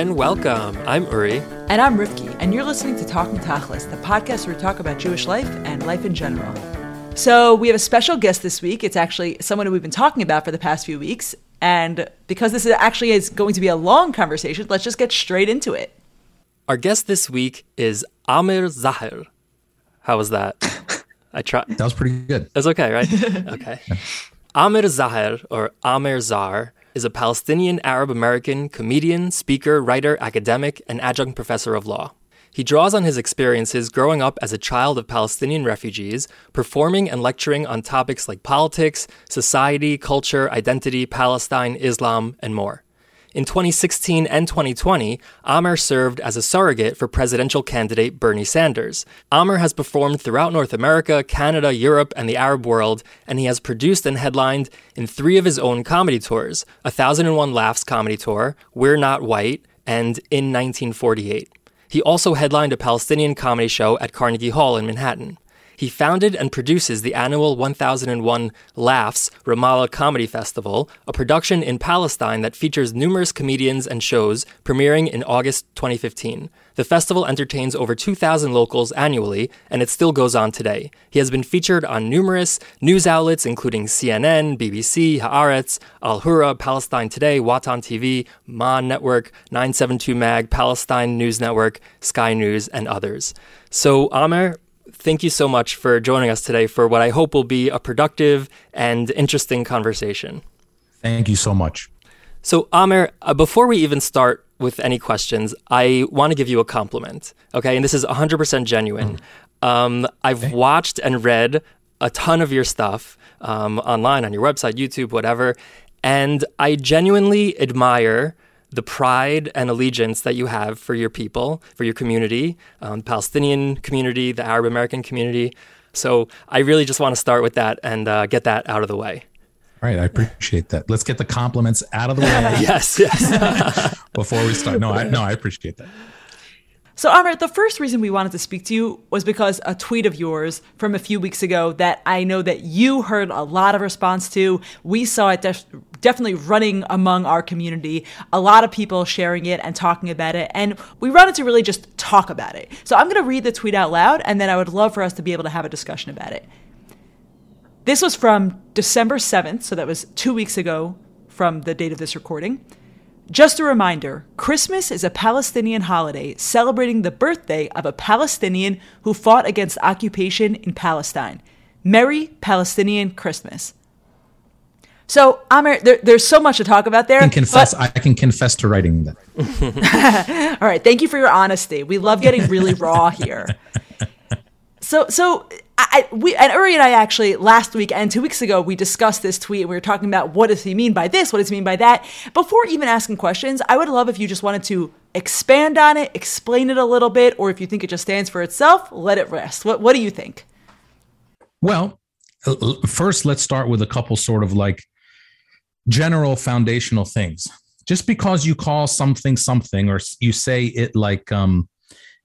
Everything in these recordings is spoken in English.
and welcome. I'm Uri. And I'm Rivki, and you're listening to Talking Tachlis, the podcast where we talk about Jewish life and life in general. So, we have a special guest this week. It's actually someone who we've been talking about for the past few weeks. And because this is actually is going to be a long conversation, let's just get straight into it. Our guest this week is Amir Zahir. How was that? I tried. That was pretty good. That's okay, right? okay. Amir Zahir, or Amir Zar, is a Palestinian Arab American comedian, speaker, writer, academic, and adjunct professor of law. He draws on his experiences growing up as a child of Palestinian refugees, performing and lecturing on topics like politics, society, culture, identity, Palestine, Islam, and more. In 2016 and 2020, Amer served as a surrogate for presidential candidate Bernie Sanders. Amer has performed throughout North America, Canada, Europe, and the Arab world, and he has produced and headlined in three of his own comedy tours A Thousand and One Laughs comedy tour, We're Not White, and In 1948. He also headlined a Palestinian comedy show at Carnegie Hall in Manhattan. He founded and produces the annual 1001 Laughs Ramallah Comedy Festival, a production in Palestine that features numerous comedians and shows, premiering in August 2015. The festival entertains over 2,000 locals annually, and it still goes on today. He has been featured on numerous news outlets, including CNN, BBC, Haaretz, Alhurra, Palestine Today, Watan TV, Maan Network, 972 Mag, Palestine News Network, Sky News, and others. So, Amer, thank you so much for joining us today for what I hope will be a productive and interesting conversation. Thank you so much. So, Amer, uh, before we even start with any questions, I want to give you a compliment. Okay. And this is 100% genuine. Mm. Um, I've okay. watched and read a ton of your stuff um, online, on your website, YouTube, whatever. And I genuinely admire the pride and allegiance that you have for your people, for your community, um, Palestinian community, the Arab American community. So I really just want to start with that and uh, get that out of the way. All right, I appreciate that. Let's get the compliments out of the way. yes, yes. Before we start, no, I, no, I appreciate that. So, Amer, the first reason we wanted to speak to you was because a tweet of yours from a few weeks ago that I know that you heard a lot of response to. We saw it def- definitely running among our community, a lot of people sharing it and talking about it. And we wanted to really just talk about it. So, I'm going to read the tweet out loud, and then I would love for us to be able to have a discussion about it. This was from December 7th, so that was two weeks ago from the date of this recording. Just a reminder Christmas is a Palestinian holiday celebrating the birthday of a Palestinian who fought against occupation in Palestine. Merry Palestinian Christmas. So, Amir, there, there's so much to talk about there. I can confess, but... I can confess to writing that. All right. Thank you for your honesty. We love getting really raw here. So, so I, we and Uri and I actually last week and two weeks ago we discussed this tweet we were talking about what does he mean by this, what does he mean by that. Before even asking questions, I would love if you just wanted to expand on it, explain it a little bit, or if you think it just stands for itself, let it rest. What What do you think? Well, first let's start with a couple sort of like general foundational things. Just because you call something something, or you say it like um,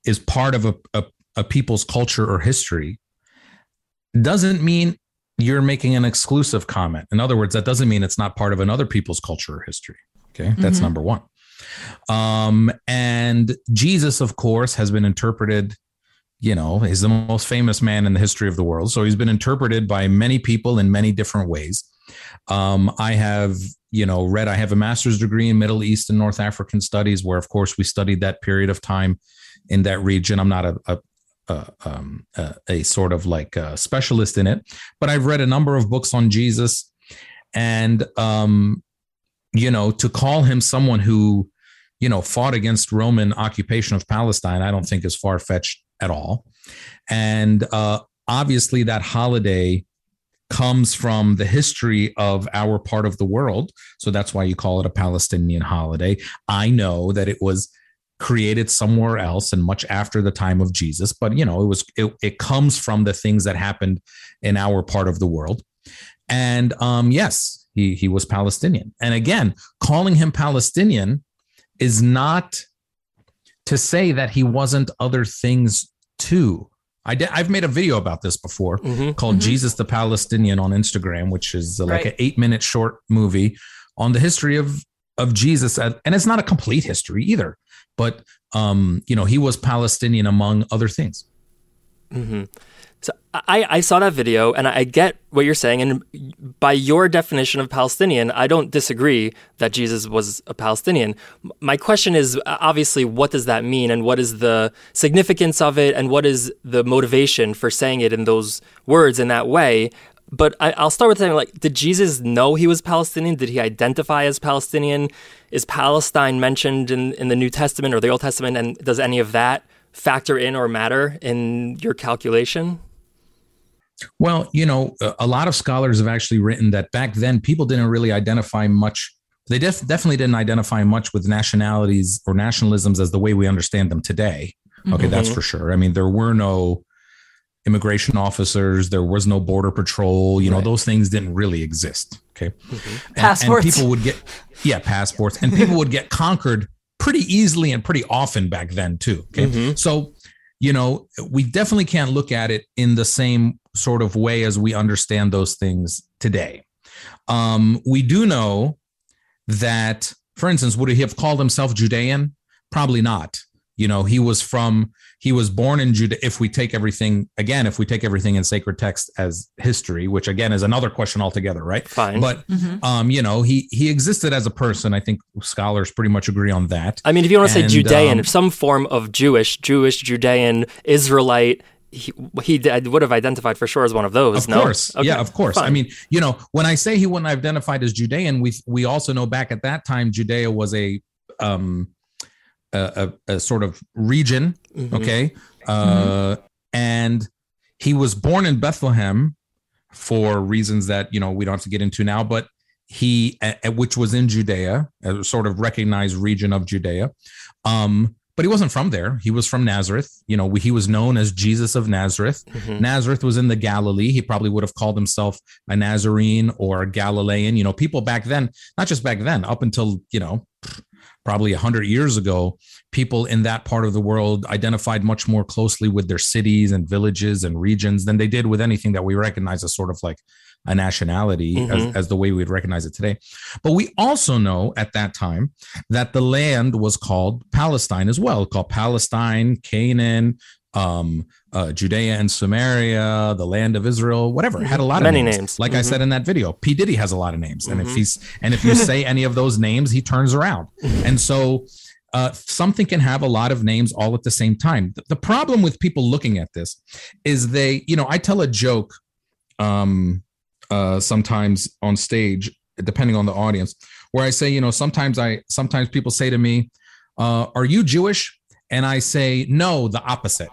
is part of a, a, a people's culture or history doesn't mean you're making an exclusive comment. In other words, that doesn't mean it's not part of another people's culture or history. Okay. That's mm-hmm. number one. Um, and Jesus, of course, has been interpreted, you know, he's the most famous man in the history of the world. So he's been interpreted by many people in many different ways. Um, I have, you know, read, I have a master's degree in Middle East and North African studies, where, of course, we studied that period of time in that region. I'm not a, a, uh, um, uh, a sort of like a specialist in it, but I've read a number of books on Jesus, and um, you know, to call him someone who, you know, fought against Roman occupation of Palestine, I don't think is far fetched at all, and uh, obviously that holiday comes from the history of our part of the world, so that's why you call it a Palestinian holiday. I know that it was created somewhere else and much after the time of Jesus. But you know, it was it, it comes from the things that happened in our part of the world. And um, yes, he he was Palestinian. And again, calling him Palestinian is not to say that he wasn't other things too. I did, I've made a video about this before mm-hmm, called mm-hmm. Jesus the Palestinian on Instagram, which is like right. an eight minute short movie on the history of of Jesus, and it's not a complete history either. But um, you know, he was Palestinian among other things. Mm-hmm. So I, I saw that video and I get what you're saying. And by your definition of Palestinian, I don't disagree that Jesus was a Palestinian. My question is obviously, what does that mean? And what is the significance of it? And what is the motivation for saying it in those words in that way? But I, will start with saying, like, did Jesus know he was Palestinian? Did he identify as Palestinian? Is Palestine mentioned in, in the New Testament or the Old Testament? And does any of that factor in or matter in your calculation? Well, you know, a lot of scholars have actually written that back then people didn't really identify much. They def- definitely didn't identify much with nationalities or nationalisms as the way we understand them today. Okay, mm-hmm. that's for sure. I mean, there were no immigration officers, there was no border patrol. You know, those things didn't really exist. Okay, mm-hmm. and, passports. And people would get yeah passports, and people would get conquered pretty easily and pretty often back then too. Okay, mm-hmm. so you know, we definitely can't look at it in the same sort of way as we understand those things today. Um, we do know that, for instance, would he have called himself Judean? Probably not. You know, he was from he was born in Judah. If we take everything again, if we take everything in sacred text as history, which again is another question altogether, right? Fine. But mm-hmm. um, you know, he he existed as a person. I think scholars pretty much agree on that. I mean, if you want to say Judean, um, some form of Jewish, Jewish, Judean, Israelite, he, he would have identified for sure as one of those. Of no? course, okay. yeah, of course. Fine. I mean, you know, when I say he wouldn't have identified as Judean, we we also know back at that time Judea was a um a, a, a sort of region, mm-hmm. okay, uh, mm-hmm. and he was born in Bethlehem for reasons that you know we don't have to get into now, but he, which was in Judea, a sort of recognized region of Judea. Um, but he wasn't from there. He was from Nazareth. You know, he was known as Jesus of Nazareth. Mm-hmm. Nazareth was in the Galilee. He probably would have called himself a Nazarene or a Galilean. You know, people back then, not just back then, up until, you know, probably 100 years ago, people in that part of the world identified much more closely with their cities and villages and regions than they did with anything that we recognize as sort of like a nationality mm-hmm. as, as, the way we'd recognize it today. But we also know at that time that the land was called Palestine as well, called Palestine, Canaan, um, uh, Judea and Samaria, the land of Israel, whatever. Had a lot Many of names. names. Like mm-hmm. I said in that video, P Diddy has a lot of names, and mm-hmm. if he's and if you say any of those names, he turns around. And so uh, something can have a lot of names all at the same time. The, the, problem with people looking at this is they, you know, I tell a joke um, uh, sometimes on stage, depending on the audience, where I say, you know, sometimes I sometimes people say to me, uh, "Are you Jewish?" And I say, "No, the opposite."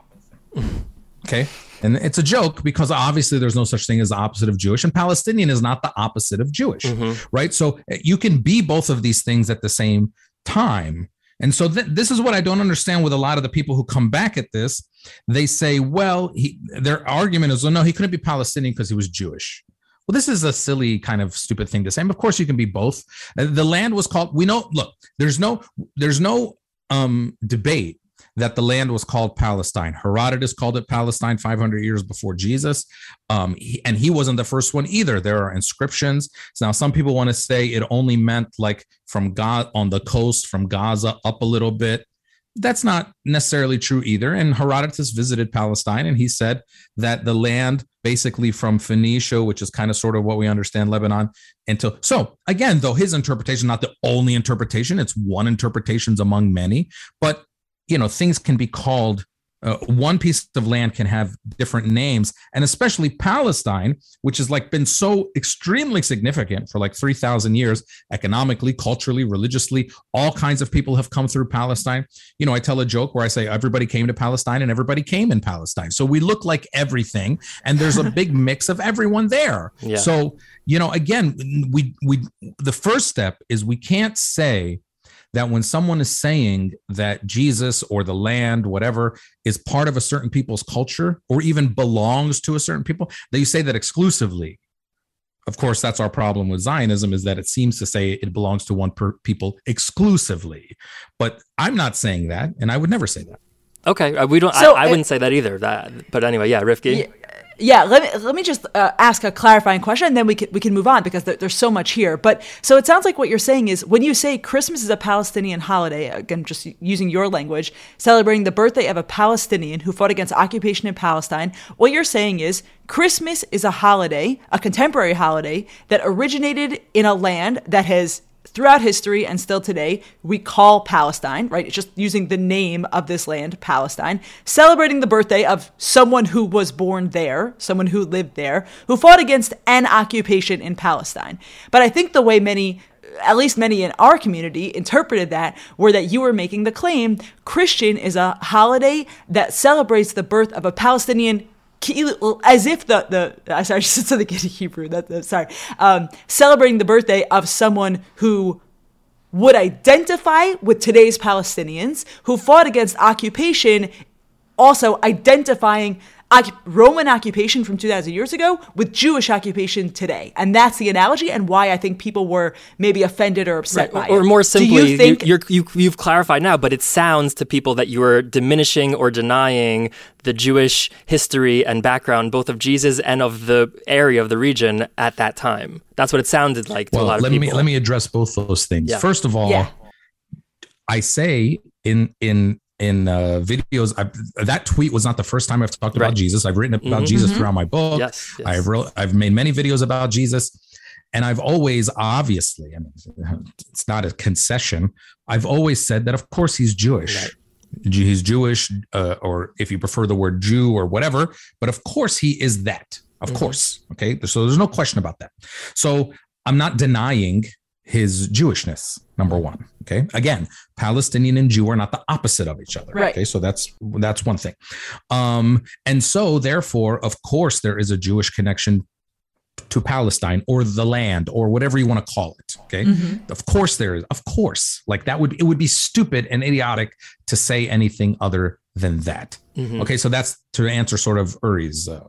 Okay. And it's a joke because obviously there's no such thing as the opposite of Jewish, and Palestinian is not the opposite of Jewish, mm-hmm. right? So eh, you can be both of these things at the same time. And so th- this is what I don't understand with a lot of the people who come back at this. They say, well, he, their argument is, well, no, he couldn't be Palestinian because he was Jewish. Well, this is a silly kind of stupid thing to say. Of course, you can be both. Uh, the land was called. We know. Look, there's no, there's no um, debate that the land was called Palestine. Herodotus called it Palestine 500 years before Jesus. Um, he, and he wasn't the first one either. There are inscriptions. So now some people want to say it only meant like from God on the coast, from Gaza up a little bit. That's not necessarily true either. And Herodotus visited Palestine and he said that the land basically from Phoenicia, which is kind of sort of what we understand Lebanon, until so again, though his interpretation, not the only interpretation, it's one interpretations among many, but you know things can be called uh, one piece of land can have different names. And especially palestine which has like been so extremely significant for like 3000 years economically culturally religiously all kinds of people have come through palestine. You know i tell a joke where i say everybody came to palestine and everybody came in palestine. So we look like everything and there's a big mix of everyone there. Yeah. so you know again we we the first step is we can't say that when someone is saying that Jesus or the land, whatever, is part of a certain people's culture or even belongs to a certain people, that you say that exclusively. Of course, that's our problem with Zionism is that it seems to say it belongs to one per people exclusively. But I'm not saying that, and I would never say that. Okay, uh, we don't. So I, I, wouldn't say that either. That, but anyway, yeah, Rivki. Yeah, Yeah, let me let me just uh, ask a clarifying question, and then we can we can move on because there, there's so much here. But so it sounds like what you're saying is when you say Christmas is a Palestinian holiday, again, just using your language, celebrating the birthday of a Palestinian who fought against occupation in Palestine. What you're saying is Christmas is a holiday, a contemporary holiday that originated in a land that has throughout history and still today, we call Palestine, right? It's just using the name of this land, Palestine, celebrating the birthday of someone who was born there, someone who lived there, who fought against an occupation in Palestine. But I think the way many at least many in our community interpreted that were that you were making the claim Christian is a holiday that celebrates the birth of a Palestinian as if the the uh, sorry, I just said something in Hebrew. That, that sorry, um, celebrating the birthday of someone who would identify with today's Palestinians who fought against occupation, also identifying Roman occupation from 2,000 years ago with Jewish occupation today. And that's the analogy and why I think people were maybe offended or upset right. by or, it. Or more simply, you think- you, you, you've clarified now, but it sounds to people that you are diminishing or denying the Jewish history and background, both of Jesus and of the area of the region at that time. That's what it sounded like to well, a lot of let people. Me, let me address both those things. Yeah. First of all, Yeah. I say in in in uh, videos. I, that tweet was not the first time I've talked Right. about Jesus. I've written about Mhm. Jesus throughout my book. yes, yes. I've re- I've made many videos about Jesus, and I've always obviously, I mean, it's not a concession. I've always said that of course he's Jewish. Right. He's Jewish, uh, or if you prefer the word Jew or whatever, but of course he is that. Of Mhm. course, okay. So there's no question about that. So I'm not denying his Jewishness. Number one, okay. Again, Palestinian and Jew are not the opposite of each other. Right. Okay, so that's that's one thing. Um, and so therefore, of course, there is a Jewish connection to Palestine or the land or whatever you want to call it. Okay. Mhm. Of course there is. Of course. Like that would it would be stupid and idiotic to say anything other than that. Mhm. Okay, so that's to answer sort of Uri's uh,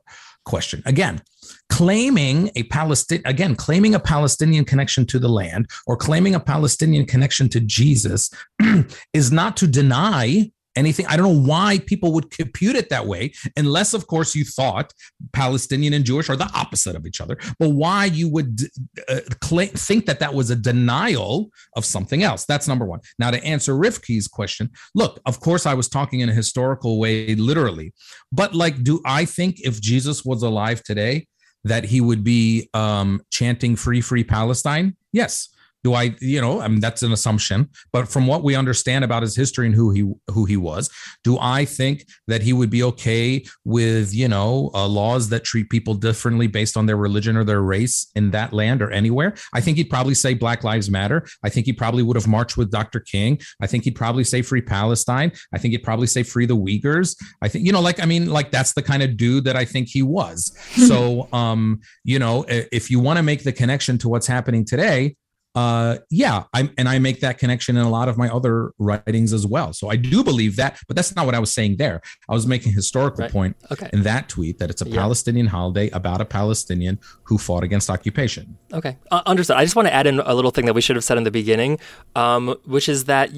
question. Again, claiming a Palestinian again, claiming a Palestinian connection to the land or claiming a Palestinian connection to Jesus is not to deny anything. I don't know why people would compute it that way, unless, of course, you thought Palestinian and Jewish are the opposite of each other. But why you would uh, cla think that that was a denial of something else? That's number one. Now, to answer Rivki's question, look, of course, I was talking in a historical way, literally, but like, do I think if Jesus was alive today, that he would be um, chanting "Free, Free Palestine"? Yes. Do I, you know, I mean, that's an assumption. But from what we understand about his history and who he who he was, do I think that he would be okay with, you know, uh, laws that treat people differently based on their religion or their race in that land or anywhere? I think he'd probably say Black Lives Matter. I think he probably would have marched with Dr. King. I think he'd probably say Free Palestine. I think he'd probably say Free the Uyghurs. I think, you know, like I mean, like that's the kind of dude that I think he was. so, um, you know, if you want to make the connection to what's happening today, uh yeah I'm, and i make that connection in a lot of my other writings as well so i do believe that but that's not what i was saying there i was making a historical Right. point Okay. in that tweet that it's a Yeah. palestinian holiday about a palestinian who fought against occupation Okay, uh, understood. I just want to add in a little thing that we should have said in the beginning, um, which is that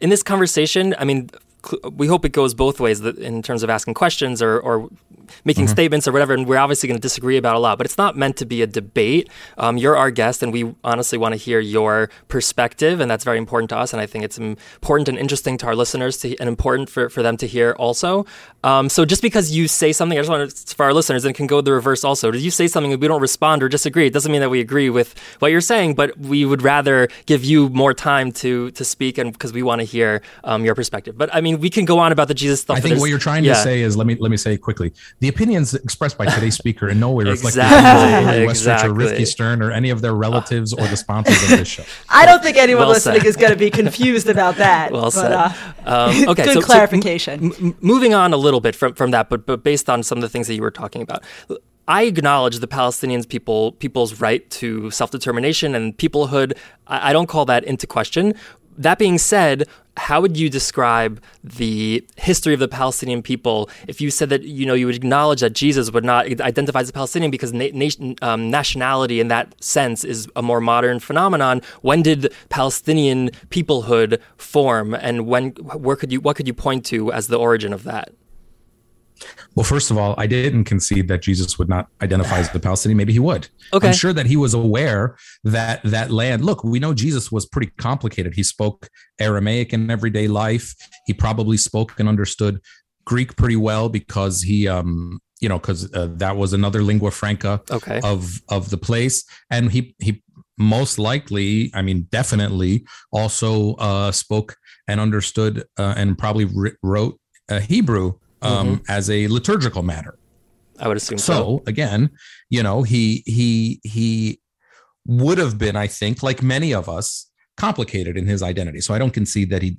in this conversation, I mean, we hope it goes both ways in terms of asking questions or, or making statements or whatever. And we're obviously going to disagree about a lot, but it's not meant to be a debate. Um, you're our guest, and we honestly want to hear your perspective, and that's very important to us. And I think it's important and interesting to our listeners to, and important for, for them to hear also. Um, so just because you say something, I just want to, for our listeners, and it can go the reverse also. Did you say something and we don't respond or disagree? It doesn't mean that we agree with what you're saying, but we would rather give you more time to to speak, and because we want to hear um, your perspective. But I mean, we can go on about the Jesus stuff. i think what you're trying yeah. to say is let me let me say it quickly the opinions expressed by today's speaker in no way reflect Exactly, the opinions of or exactly. Stern or any of their relatives or the sponsors of this show. I don't think anyone Well listening said. is going to be confused about that. Well but, said. uh, Um, okay, good so- so clarification. m- m- moving on a little bit from, from that, but but based on some of the things that you were talking about, I acknowledge the Palestinians people people's right to self determination and peoplehood. I, I don't call that into question. That being said, how would you describe the history of the Palestinian people if you said that you know you would acknowledge that Jesus would not identify as a Palestinian because na- nation, um, nationality in that sense is a more modern phenomenon? When did Palestinian peoplehood form, and when where could you what could you point to as the origin of that? Well, first of all, I didn't concede that Jesus would not identify as the Palestinian. Maybe he would. Okay. I'm sure that he was aware that that land. Look, we know Jesus was pretty complicated. He spoke Aramaic in everyday life. He probably spoke and understood Greek pretty well because he, um, you know, because uh, that was another lingua franca Okay. of of the place, and he he most likely, I mean, definitely also uh, spoke and understood uh, and probably wri- wrote uh, Hebrew um, as a liturgical matter. I would assume so. So again, you know, he he he would have been, I think, like many of us, complicated in his identity. So I don't concede that he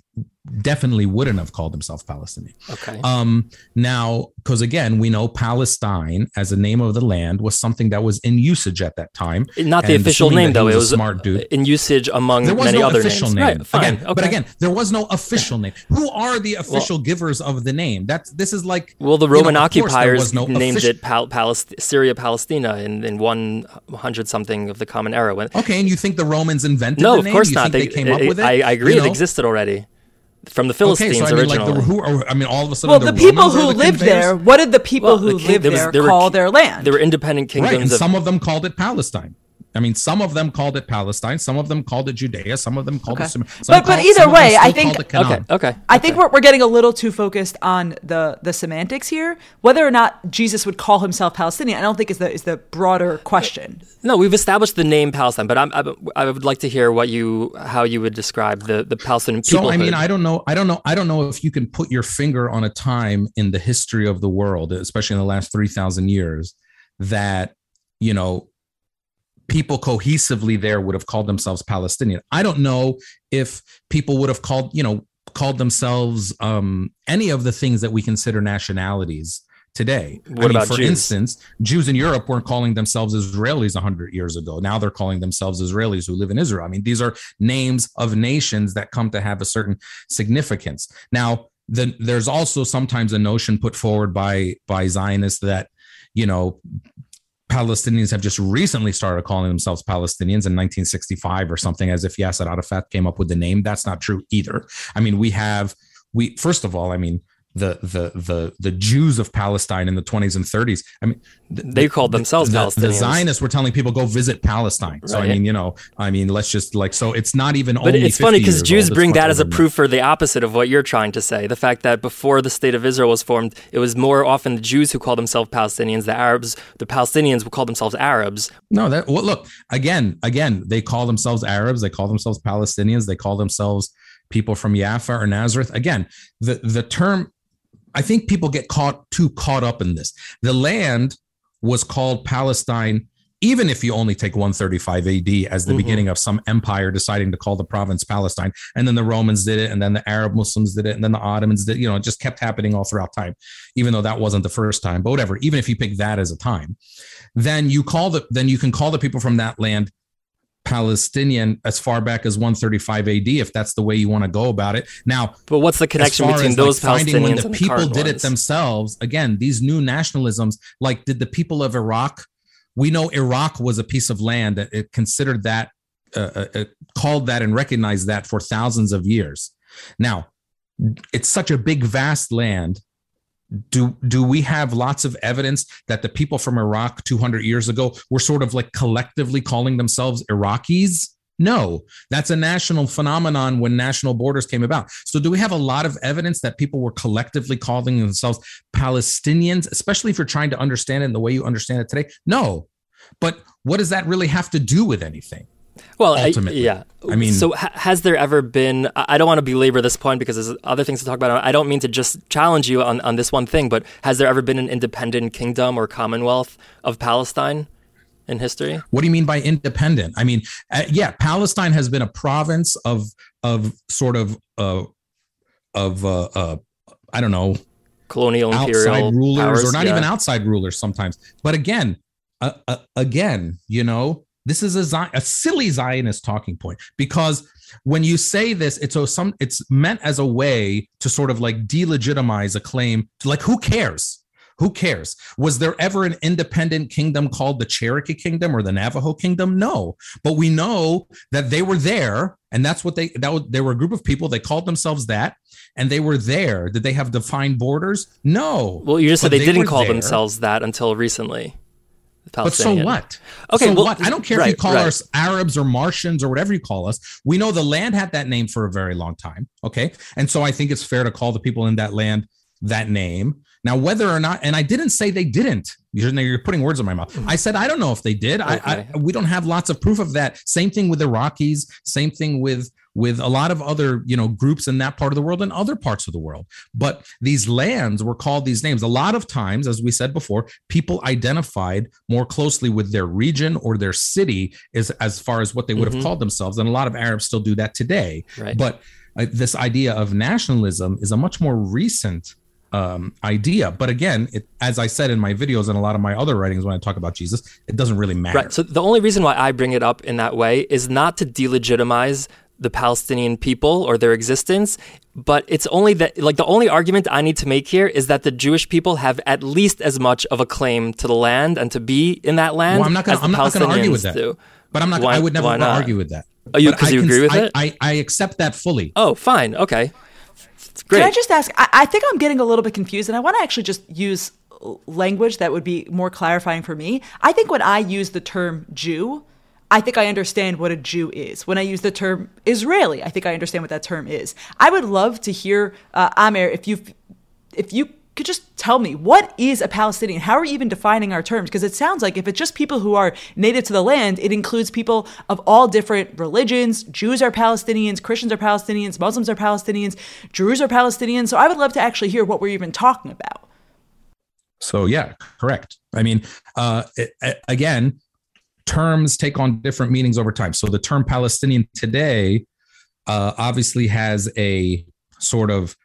definitely wouldn't have called himself Palestinian. Okay. Um, now, because again, we know Palestine as a name of the land was something that was in usage at that time. Not the official name though. It was smart dude. in usage among There was many no other official names. name. Right. Fine. Again, okay. But again, there was no official name. Who are the official givers of the name? That's this is like Well, the you know, Roman occupiers no named official- it Pal- Palest- Syria Palestina in, in 100 something of the Common Era. When, Okay, and you think the Romans invented no, the of course you not. Think they, came up with it. I, I agree. You It existed already from the Okay, Philistines so I mean, like originally. the who? Are, I mean, all of a sudden, Well, the, the people Romans who the lived conveyors? there, what did the people Well, who the king- lived there was- there, there were call their land? there were independent right? kingdoms And of some of them called it Palestine. I mean, some of them called it Palestine. Some of them called it Judea. Some of them called Okay. it. Some But- but called- either some way, I think- called it Canaan. Okay, okay. I think we're, we're getting a little too focused on the the semantics here. Whether or not Jesus would call himself Palestinian, I don't think is the is the broader question. No, we've established the name Palestine, but I'm, I, I would like to hear what you how you would describe the the Palestinian people. So I mean, I don't know. I don't know. I don't know if you can put your finger on a time in the history of the world, especially in the last three thousand years, that you know people cohesively there would have called themselves Palestinian. I don't know if people would have called you know called themselves um, any of the things that we consider nationalities today. What about for Jews? instance, Jews in Europe weren't calling themselves Israelis 100 years ago. Now they're calling themselves Israelis who live in Israel. I mean, these are names of nations that come to have a certain significance. Now, the, there's also sometimes a notion put forward by by Zionists that, you know, Palestinians have just recently started calling themselves Palestinians in 1965 or something, as if Yasser Arafat came up with the name. That's not true either. I mean, we have we first of all, I mean, the the the the Jews of Palestine in the 20s and 30s. I mean, th- They called themselves the, The Zionists were telling people go visit Palestine. So I mean, you know, I mean, let's just like so it's not even. But only it's funny because Jews bring that as a proof for the opposite of what you're trying to say. The fact that before the state of Israel was formed, it was more often the Jews who called themselves Palestinians, the Arabs, the Palestinians would call themselves Arabs. No, that well, look again. Again, they call themselves Arabs. They call themselves Palestinians. They call themselves people from Jaffa or Nazareth. Again, the the term. I think people get caught too caught up in this. The land was called Palestine, even if you only take 135 AD as the Mhm. beginning of some empire deciding to call the province Palestine, and then the Romans did it, and then the Arab Muslims did it, and then the Ottomans did. You know, it just kept happening all throughout time, even though that wasn't the first time. But whatever. Even if you pick that as a time, then you call the then you can call the people from that land Palestinian as far back as 135 AD if that's the way you want to go about it. Now, But what's the connection between those like, finding when Palestinians the and the people current did it themselves, again, these new nationalisms, like did the people of Iraq? We know Iraq was a piece of land that it considered that, uh, uh, uh, called that, and recognized that for thousands of years. Now, it's such a big, vast land. Do do we have lots of evidence that the people from Iraq 200 years ago were sort of like collectively calling themselves Iraqis? No, that's a national phenomenon when national borders came about. So, do we have a lot of evidence that people were collectively calling themselves Palestinians, especially if you're trying to understand it in the way you understand it today? No. But what does that really have to do with anything? Well, I- yeah. I mean- so ha- has there ever been? I don't want to belabor this point because there's other things to talk about. I don't mean to just challenge you on, on this one thing, but has there ever been an independent kingdom or commonwealth of Palestine in history? What do you mean by independent? I mean, uh, yeah, Palestine has been a province of of sort of uh, of uh, uh, I don't know Colonial, imperial outside rulers powers, or not yeah. even outside rulers sometimes. But again, uh, uh, again, you know, this is a, a silly Zionist talking point because when you say this, it's a, some it's meant as a way to sort of like delegitimize a claim to like who cares? Who cares? Was there ever an independent kingdom called the Cherokee Kingdom or the Navajo Kingdom? No, but we know that they were there, and that's what they that was, they were a group of people. They called themselves that, and they were there. Did they have defined borders? No. Well, you just said they, they, didn't call there. themselves that until recently. But so what? Okay, so well, what? I don't care right, if you call right. us Arabs or Martians or whatever you call us. We know the land had that name for a very long time. Okay, and so I think it's fair to call the people in that land that name. Now, whether or not, and I didn't say they didn't. You're, you're putting words in my mouth. I said I don't know if they did. Okay. I, I, we don't have lots of proof of that. Same thing with the Iraqis. Same thing with with a lot of other you know groups in that part of the world and other parts of the world. But these lands were called these names. A lot of times, as we said before, people identified more closely with their region or their city as as far as what they would have mm-hmm. called themselves. And a lot of Arabs still do that today. Right. But uh, this idea of nationalism is a much more recent um, idea. But again, it, as I said in my videos and a lot of my other writings when I talk about Jesus, it doesn't really matter. Right. So the only reason why I bring it up in that way is not to delegitimize the Palestinian people or their existence, but it's only that like the only argument I need to make here is that the Jewish people have at least as much of a claim to the land and to be in that land. Well, I'm not going to argue with that. Do. But I'm not. Why, I would never argue with that. Oh, you because you agree with I, it? I, I accept that fully. Oh, fine. Okay. Great. Can I just ask? I, I think I'm getting a little bit confused, and I want to actually just use language that would be more clarifying for me. I think when I use the term Jew, I think I understand what a Jew is. When I use the term Israeli, I think I understand what that term is. I would love to hear, uh, Amer, if you if you could just tell me what is a Palestinian? How are we even defining our terms? Because it sounds like if it's just people who are native to the land, it includes people of all different religions. Jews are Palestinians, Christians are Palestinians, Muslims are Palestinians, Druze are Palestinians. So I would love to actually hear what we're even talking about. So yeah, correct. I mean, uh, it, again, terms take on different meanings over time. So the term Palestinian today uh, obviously has a sort of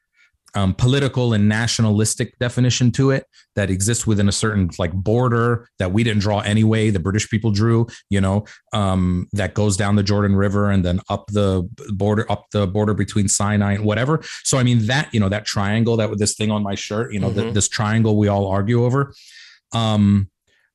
um, political and nationalistic definition to it that exists within a certain like border that we didn't draw anyway. The British people drew, you know, um, that goes down the Jordan River and then up the border, up the border between Sinai and whatever. So I mean that you know that triangle that with this thing on my shirt, you know, mm-hmm. the, this triangle we all argue over. Um,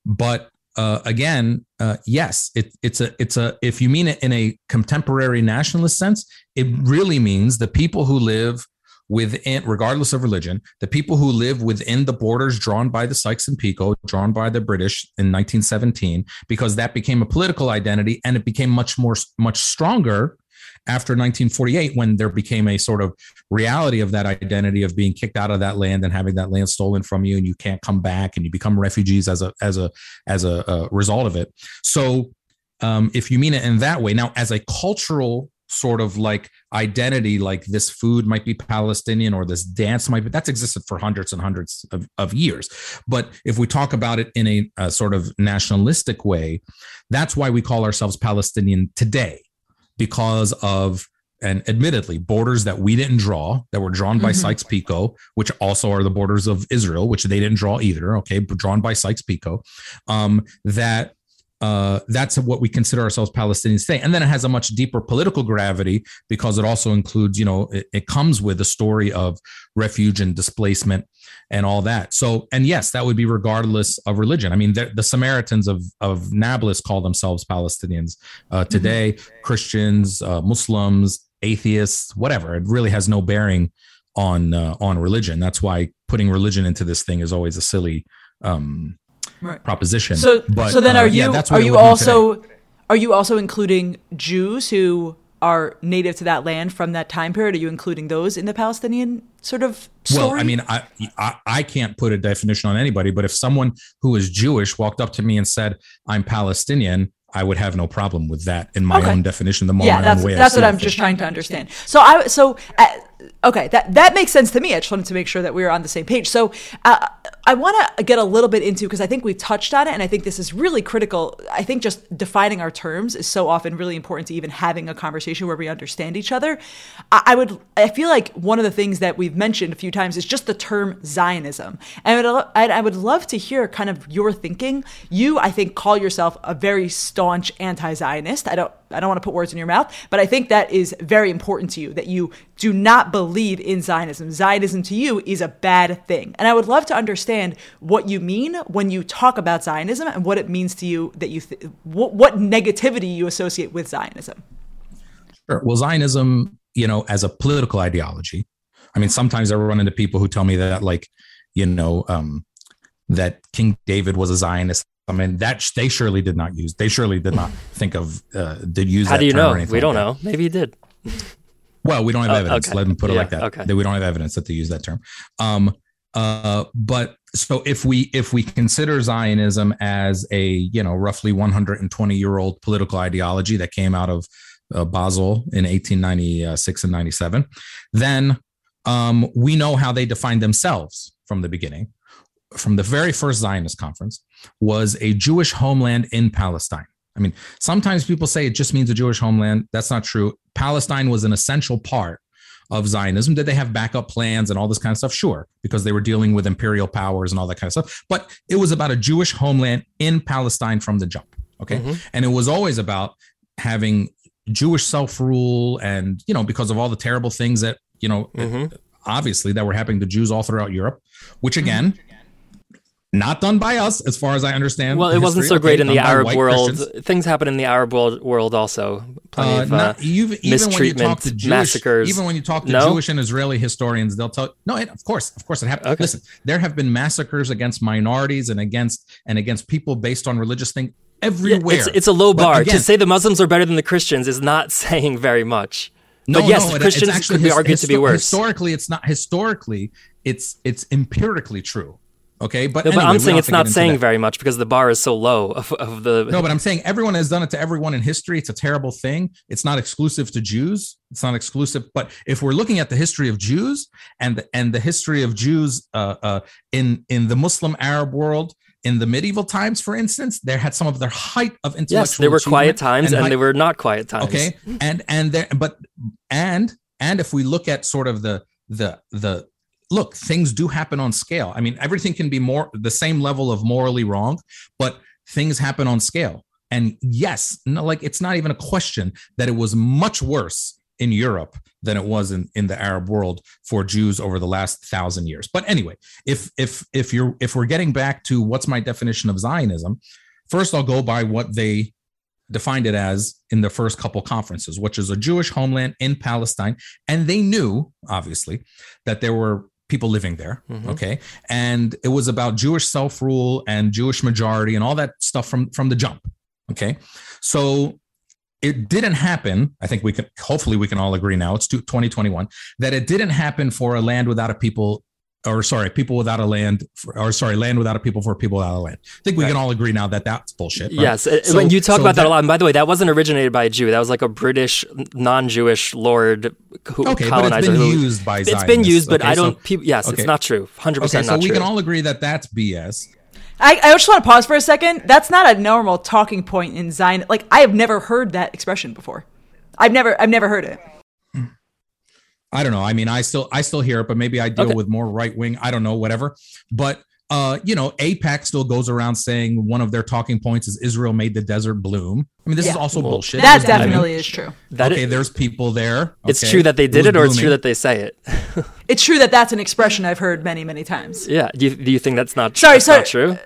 but uh, again, uh, yes, it, it's a it's a if you mean it in a contemporary nationalist sense, it really means the people who live within, regardless of religion, the people who live within the borders drawn by the Sykes and Picot, drawn by the British in 1917, because that became a political identity and it became much more, much stronger after 1948 when there became a sort of reality of that identity of being kicked out of that land and having that land stolen from you and you can't come back and you become refugees as a as a as a, a result of it. So um, if you mean it in that way now as a cultural sort of like identity like this food might be palestinian or this dance might be that's existed for hundreds and hundreds of, of years but if we talk about it in a, a sort of nationalistic way that's why we call ourselves palestinian today because of and admittedly borders that we didn't draw that were drawn by mm-hmm. Sykes-Picot, which also are the borders of Israel, which they didn't draw either. Okay, but drawn by Sykes-Picot. Um, that uh, that's what we consider ourselves Palestinians today. And then it has a much deeper political gravity because it also includes, you know, it, it comes with a story of refuge and displacement and all that. So, and yes, that would be regardless of religion. I mean, the, the Samaritans of, of Nablus call themselves Palestinians uh, mm-hmm. today, mm-hmm. Christians, uh, Muslims, atheists, whatever. It really has no bearing on uh, on religion. That's why putting religion into this thing is always a silly um, right. proposition. So, but, so then are uh, you yeah, are you also today. are you also including Jews who are native to that land from that time period? Are you including those in the Palestinian sort of story? Well, I mean, I, I, I can't put a definition on anybody, but if someone who is Jewish walked up to me and said, "I'm Palestinian," I would have no problem with that in my okay. own definition. The yeah, that's, that's what I'm just trying to understand. So I so uh, okay, that that makes sense to me. I just wanted to make sure that we were on the same page. So uh, I want to get a little bit into because I think we've touched on it, and I think this is really critical. I think just defining our terms is so often really important to even having a conversation where we understand each other. I, I would, I feel like one of the things that we've mentioned a few times is just the term Zionism, and I would, I would love to hear kind of your thinking. You, I think, call yourself a very staunch anti-Zionist. I don't I don't want to put words in your mouth, but I think that is very important to you that you do not believe in Zionism. Zionism to you is a bad thing. And I would love to understand what you mean when you talk about Zionism and what it means to you that you, th- what, what negativity you associate with Zionism. Sure. Well, Zionism, you know, as a political ideology, I mean, sometimes I run into people who tell me that, like, you know, um, that King David was a Zionist. I mean, that they surely did not use. They surely did not think of uh, did use. How do you know? We don't know. Maybe he did. Well, we don't have oh, evidence. Okay. Let me put it yeah, like that. Okay. We don't have evidence that they use that term. Um, uh, but so if we if we consider Zionism as a you know roughly 120 year old political ideology that came out of uh, Basel in 1896 and 97, then um, we know how they defined themselves from the beginning from the very first Zionist conference was a Jewish homeland in Palestine. I mean, sometimes people say it just means a Jewish homeland. That's not true. Palestine was an essential part of Zionism. Did they have backup plans and all this kind of stuff? Sure, because they were dealing with imperial powers and all that kind of stuff. But it was about a Jewish homeland in Palestine from the jump. Okay. Mm-hmm. And it was always about having Jewish self rule and, you know, because of all the terrible things that, you know, mm-hmm. obviously that were happening to Jews all throughout Europe, which again, mm-hmm not done by us, as far as I understand. Well, it wasn't so great in the Arab world. Christians. Things happen in the Arab world, world also. Plenty uh, of uh, even, mistreatment, Jewish, massacres. Even when you talk to no? Jewish and Israeli historians, they'll tell no. It, of course, of course, it happened. Okay. Listen, there have been massacres against minorities and against and against people based on religious things everywhere. Yeah, it's, it's, a low bar again, to say the Muslims are better than the Christians is not saying very much. No, but yes, no, Christians actually, could be argued to be worse. Historically, it's not. Historically, it's it's empirically true. Okay, but, no, anyway, but I'm saying it's not saying very much because the bar is so low of, of the. No, but I'm saying everyone has done it to everyone in history. It's a terrible thing. It's not exclusive to Jews. It's not exclusive. But if we're looking at the history of Jews and the, and the history of Jews uh, uh, in in the Muslim Arab world, in the medieval times, for instance, there had some of their height of intellectual. Yes, there were quiet times and, and they were not quiet times. Okay, and and there, but and and if we look at sort of the the the look, things do happen on scale. I mean, everything can be more the same level of morally wrong, but things happen on scale. And yes, no, like it's not even a question that it was much worse in Europe than it was in, in the Arab world for Jews over the last thousand years. But anyway, if if if you're if we're getting back to what's my definition of Zionism, first I'll go by what they defined it as in the first couple conferences, which is a Jewish homeland in Palestine. And they knew, obviously, that there were people living there. Mm-hmm. Okay. And it was about Jewish self rule and Jewish majority and all that stuff from, from the jump. Okay. So it didn't happen. I think we can, hopefully, we can all agree now, it's 2021, that it didn't happen for a land without a people or sorry, people without a land, for, or sorry, land without a people for people without a land. I think we right. can all agree now that that's bullshit. Right? Yes, so, when you talk so about that, that, a lot. And by the way, that wasn't originated by a Jew. That was like a British non-Jewish lord who okay, colonizer. But it's been who, used by. It's been used, but okay, I don't. So, people, yes, okay. it's not true. Hundred percent not true. So we can all agree that that's BS. I, I just want to pause for a second. That's not a normal talking point in Zion. Like I have never heard that expression before. I've never I've never heard it. I don't know. I mean, I still I still hear it, but maybe I deal okay. with more right wing. I don't know, whatever. But uh, you know, AIPAC still goes around saying one of their talking points is Israel made the desert bloom. I mean, this yeah. is also well, bullshit. That definitely is true. That okay, is, there's people there. Okay. It's true that they did it, it or it's true that they say it. it's true that that's an expression I've heard many, many times. Yeah. Do you, do you think that's not? Sorry, that's sorry. Not true.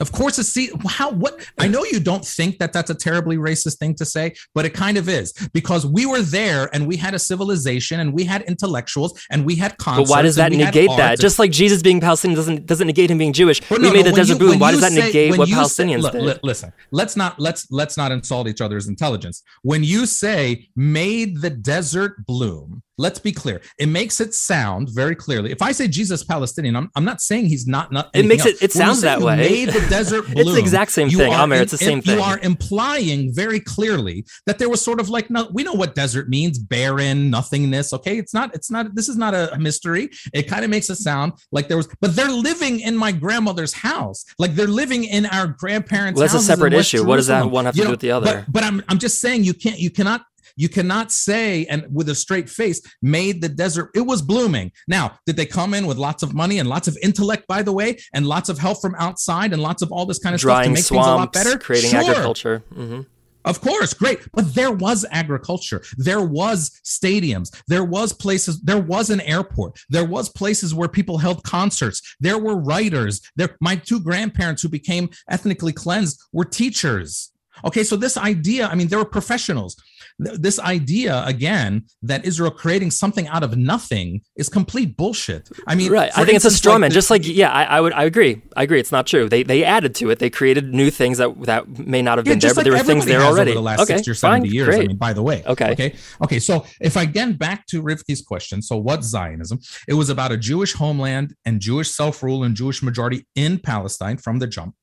Of course, it's see how what I know you don't think that that's a terribly racist thing to say, but it kind of is because we were there and we had a civilization and we had intellectuals and we had concerts. But why does that negate that? Just like Jesus being Palestinian doesn't doesn't negate him being Jewish. we no, made no, the desert boom. Why does that say, negate what Palestinians say, did? listen, let's not let's let's not insult each other's intelligence. When you say made the desert bloom, let's be clear. It makes it sound very clearly. If I say Jesus Palestinian, I'm, I'm not saying he's not. not it makes else. it. It sounds that way. Made the desert bloom. it's the exact same thing, Amir. It's the same thing. You are implying very clearly that there was sort of like no. We know what desert means: barren, nothingness. Okay, it's not. It's not. This is not a mystery. It kind of makes it sound like there was. But they're living in my grandmother's house. Like they're living in our grandparents' well, that's a separate issue. What does that one have to you do know, with the other? But, but I'm I'm just saying you can't. You cannot you cannot say and with a straight face made the desert. It was blooming. Now, did they come in with lots of money and lots of intellect, by the way, and lots of help from outside and lots of all this kind of Drying stuff to make swamps, things a lot better? Creating sure. agriculture. Mm-hmm. Of course, great. But there was agriculture. There was stadiums. There was places. There was an airport. There was places where people held concerts. There were writers. There, my two grandparents who became ethnically cleansed were teachers. Okay, so this idea, I mean, there were professionals this idea again that Israel creating something out of nothing is complete bullshit. I mean, right? I think instance, it's a straw man. Just like yeah, I, I, would I agree. I agree. It's not true. They they added to it. They created new things that that may not have yeah, been there, like but there were things there already. Over the last okay, 60 or 70 fine, years. Great. I mean, by the way. Okay. Okay. Okay. So if I again back to Rivki's question, so what's Zionism? It was about a Jewish homeland and Jewish self rule and Jewish majority in Palestine from the jump.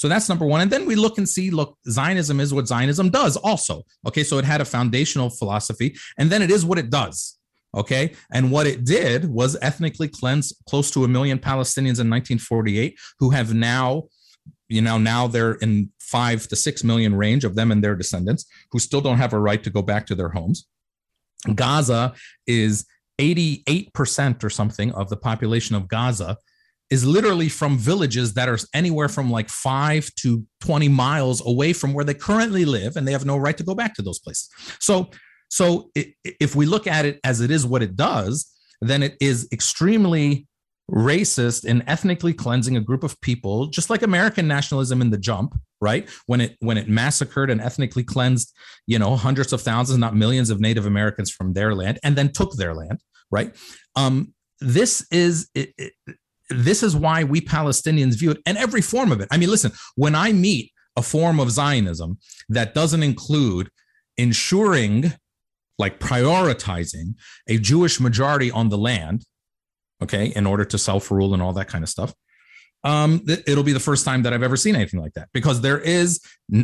So that's number one. And then we look and see, look, Zionism is what Zionism does also. Okay. So it had a foundational philosophy, and then it is what it does. Okay. And what it did was ethnically cleanse close to a million Palestinians in 1948 who have now, you know, now they're in five to six million range of them and their descendants who still don't have a right to go back to their homes. Gaza is 88% or something of the population of Gaza is literally from villages that are anywhere from like five to 20 miles away from where they currently live, and they have no right to go back to those places. So, so if we look at it as it is what it does, then it is extremely racist and ethnically cleansing a group of people, just like American nationalism in the jump, right? When it when it massacred and ethnically cleansed, you know, hundreds of thousands, not millions of Native Americans from their land, and then took their land, right? Um, this is it, it, this is why we Palestinians view it and every form of it. I mean, listen, when I meet a form of Zionism that doesn't include ensuring, like prioritizing a Jewish majority on the land, okay, in order to self rule and all that kind of stuff, um, it'll be the first time that I've ever seen anything like that because there is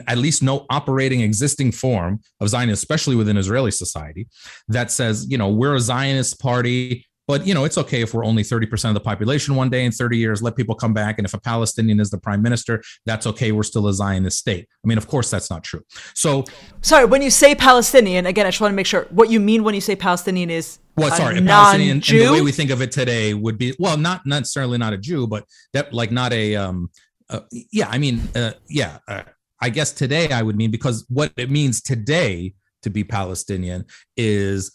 at least no operating existing form of Zionism, especially within Israeli society, that says, you know, we're a Zionist party but you know, it's okay if we're only 30% of the population one day in 30 years, let people come back. And if a Palestinian is the prime minister, that's okay. We're still a Zionist state. I mean, of course that's not true. So sorry, when you say Palestinian, again, I just want to make sure what you mean when you say Palestinian is well, sorry, a Palestinian and the way we think of it today would be well, not necessarily not a Jew, but that like not a um uh, yeah, I mean uh, yeah, uh, I guess today I would mean because what it means today to be Palestinian is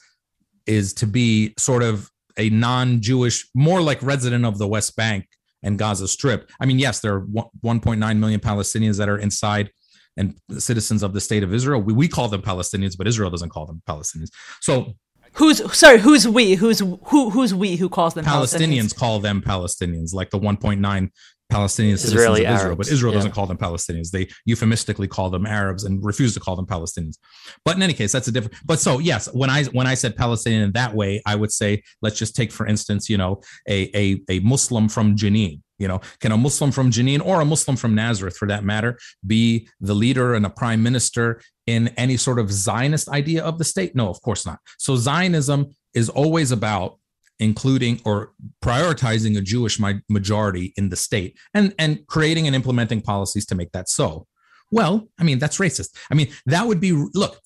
is to be sort of a non-Jewish, more like resident of the West Bank and Gaza Strip. I mean, yes, there are 1.9 million Palestinians that are inside and citizens of the state of Israel. We, we call them Palestinians, but Israel doesn't call them Palestinians. So Who's sorry? Who's we? Who's who? Who's we? Who calls them Palestinians? Palestinians call them Palestinians, like the 1.9 Palestinian citizens Israeli of Israel, Arabs. but Israel yeah. doesn't call them Palestinians. They euphemistically call them Arabs and refuse to call them Palestinians. But in any case, that's a different. But so yes, when I when I said Palestinian in that way, I would say let's just take for instance, you know, a a, a Muslim from Jenin. You know, can a Muslim from Jenin or a Muslim from Nazareth, for that matter, be the leader and a prime minister in any sort of Zionist idea of the state? No, of course not. So Zionism is always about including or prioritizing a Jewish majority in the state and, and creating and implementing policies to make that so. Well, I mean, that's racist. I mean, that would be, look,